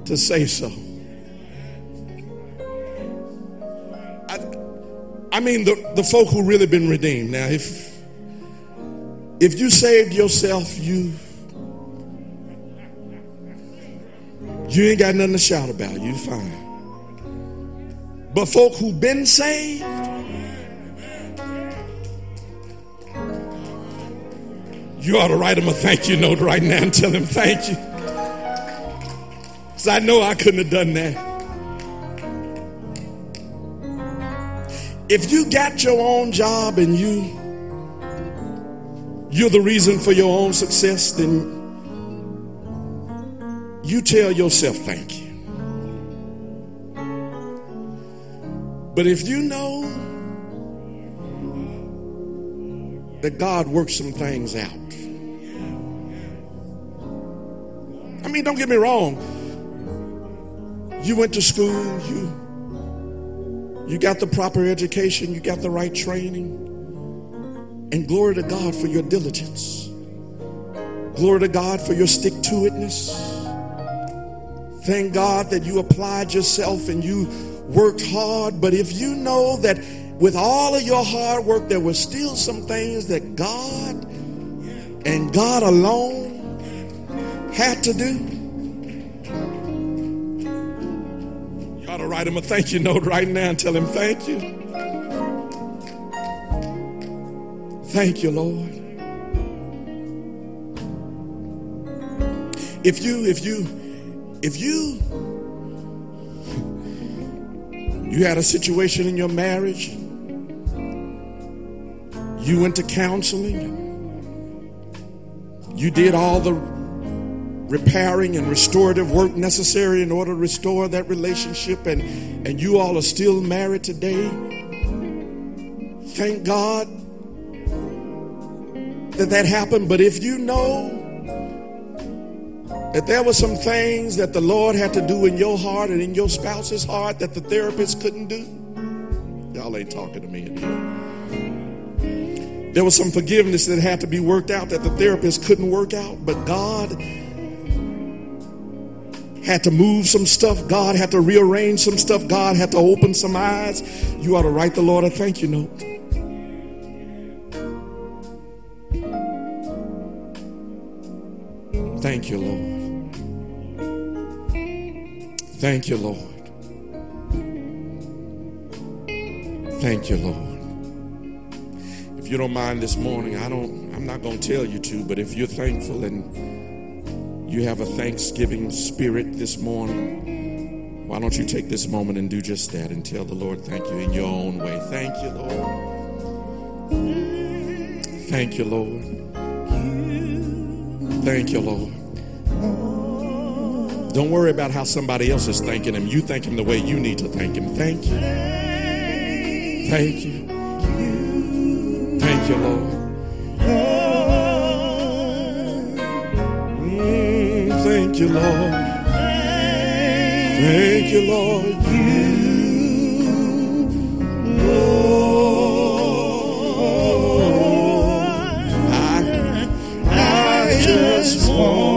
to say so. I, I mean the, the folk who really been redeemed. Now, if if you saved yourself, you you ain't got nothing to shout about. You fine. But folk who been saved, you ought to write him a thank you note right now and tell him thank you. Because I know I couldn't have done that. If you got your own job and you you're the reason for your own success, then you tell yourself thank you. But if you know that God works some things out, I mean, don't get me wrong. You went to school, you you got the proper education, you got the right training. And glory to God for your diligence. Glory to God for your stick to itness. Thank God that you applied yourself and you worked hard. But if you know that with all of your hard work, there were still some things that God and God alone had to do, you ought to write him a thank you note right now and tell him thank you. Thank you, Lord. If you, if you, if you, you had a situation in your marriage, you went to counseling, you did all the repairing and restorative work necessary in order to restore that relationship, and, and you all are still married today, thank God that that happened. But if you know that there were some things that the Lord had to do in your heart and in your spouse's heart that the therapist couldn't do, y'all ain't talking to me here. There was some forgiveness that had to be worked out that the therapist couldn't work out, but God had to move some stuff. God had to rearrange some stuff. God had to open some eyes. You ought to write the Lord a thank you note. Thank you, Lord. Thank you, Lord. Thank you, Lord. If you don't mind this morning, I don't I'm not going to tell you to, but if you're thankful and you have a thanksgiving spirit this morning, why don't you take this moment and do just that and tell the Lord thank you in your own way. Thank you, Lord. Thank you, Lord. Thank you, Lord. Don't worry about how somebody else is thanking him. You thank him the way you need to thank him. Thank you. Thank you. Thank you, Lord. Thank you, Lord. Thank you, Lord. You, Lord. I, I just want.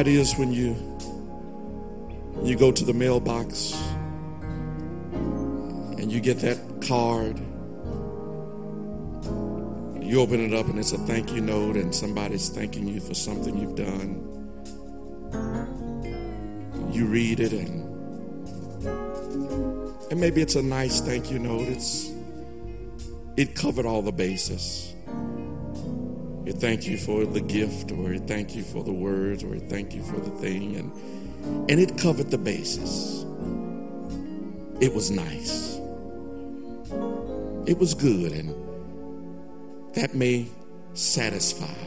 It is when you you go to the mailbox and you get that card. You open it up and it's a thank you note, and somebody's thanking you for something you've done. You read it, and and maybe it's a nice thank you note. It's it covered all the bases. Thank you for the gift, or thank you for the words, or thank you for the thing, and and it covered the bases. It was nice. It was good, and that may satisfy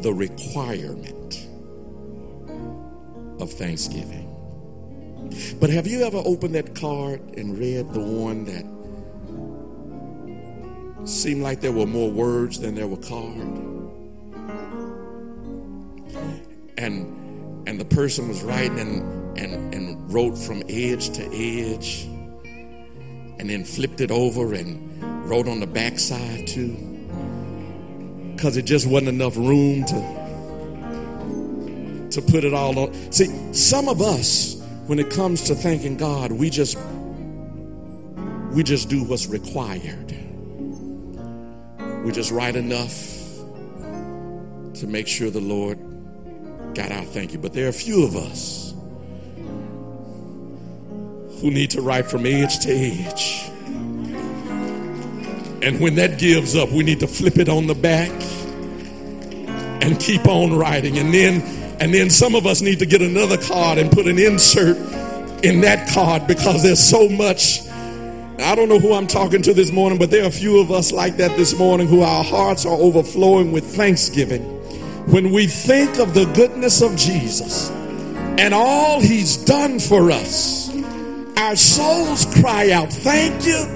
the requirement of Thanksgiving. But have you ever opened that card and read the one that seemed like there were more words than there were card? And and the person was writing and, and, and wrote from edge to edge and then flipped it over and wrote on the backside too. Because it just wasn't enough room to to put it all on. See, some of us, when it comes to thanking God, we just we just do what's required. We just write enough to make sure the Lord got our thank you. But there are a few of us who need to write from edge to edge. And when that gives up, we need to flip it on the back and keep on writing. And then and then some of us need to get another card and put an insert in that card because there's so much. I don't know who I'm talking to this morning, but there are a few of us like that this morning who our hearts are overflowing with thanksgiving. When we think of the goodness of Jesus and all he's done for us, our souls cry out, Thank you.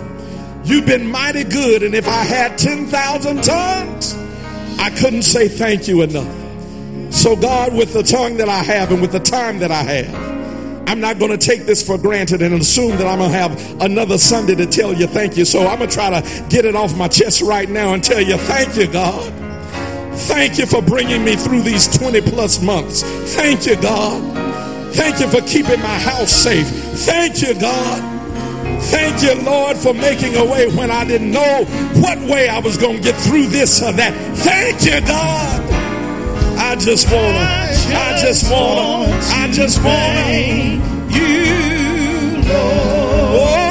You've been mighty good. And if I had 10,000 tongues, I couldn't say thank you enough. So, God, with the tongue that I have and with the time that I have, I'm not going to take this for granted and assume that I'm going to have another Sunday to tell you thank you. So, I'm going to try to get it off my chest right now and tell you thank you, God. Thank you for bringing me through these 20 plus months. Thank you, God. Thank you for keeping my house safe. Thank you, God. Thank you, Lord, for making a way when I didn't know what way I was going to get through this or that. Thank you, God. I just wanna, I just wanna, I just wanna. you, Lord.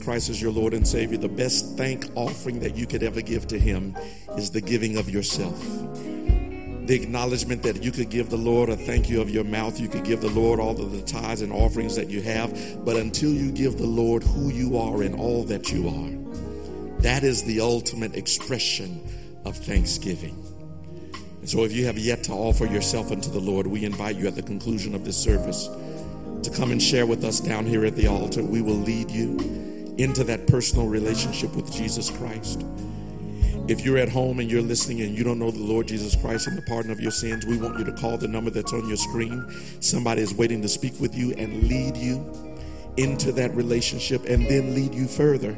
Christ as your Lord and Savior, the best thank offering that you could ever give to Him is the giving of yourself. The acknowledgement that you could give the Lord a thank you of your mouth. You could give the Lord all of the tithes and offerings that you have. But until you give the Lord who you are and all that you are, that is the ultimate expression of thanksgiving. And so, if you have yet to offer yourself unto the Lord, we invite you at the conclusion of this service to come and share with us down here at the altar. We will lead you into that personal relationship with Jesus Christ. If you're at home and you're listening and you don't know the Lord Jesus Christ and the pardon of your sins, we want you to call the number that's on your screen. Somebody is waiting to speak with you and lead you into that relationship and then lead you further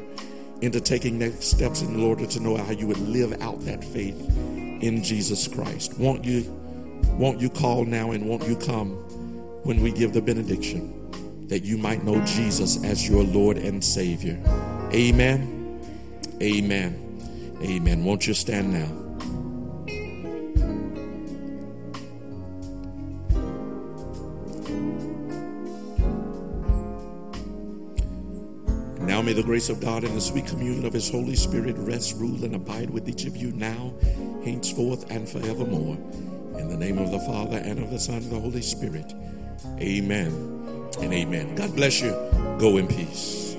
into taking next steps in order to know how you would live out that faith in Jesus Christ. Won't you won't you call now and won't you come when we give the benediction that you might know Jesus as your Lord and Savior. Amen. Amen. Amen. Won't you stand now? Now may the grace of God and the sweet communion of His Holy Spirit rest, rule, and abide with each of you now, henceforth, and forevermore. In the name of the Father, and of the Son, and of the Holy Spirit. Amen and amen. God bless you. Go in peace.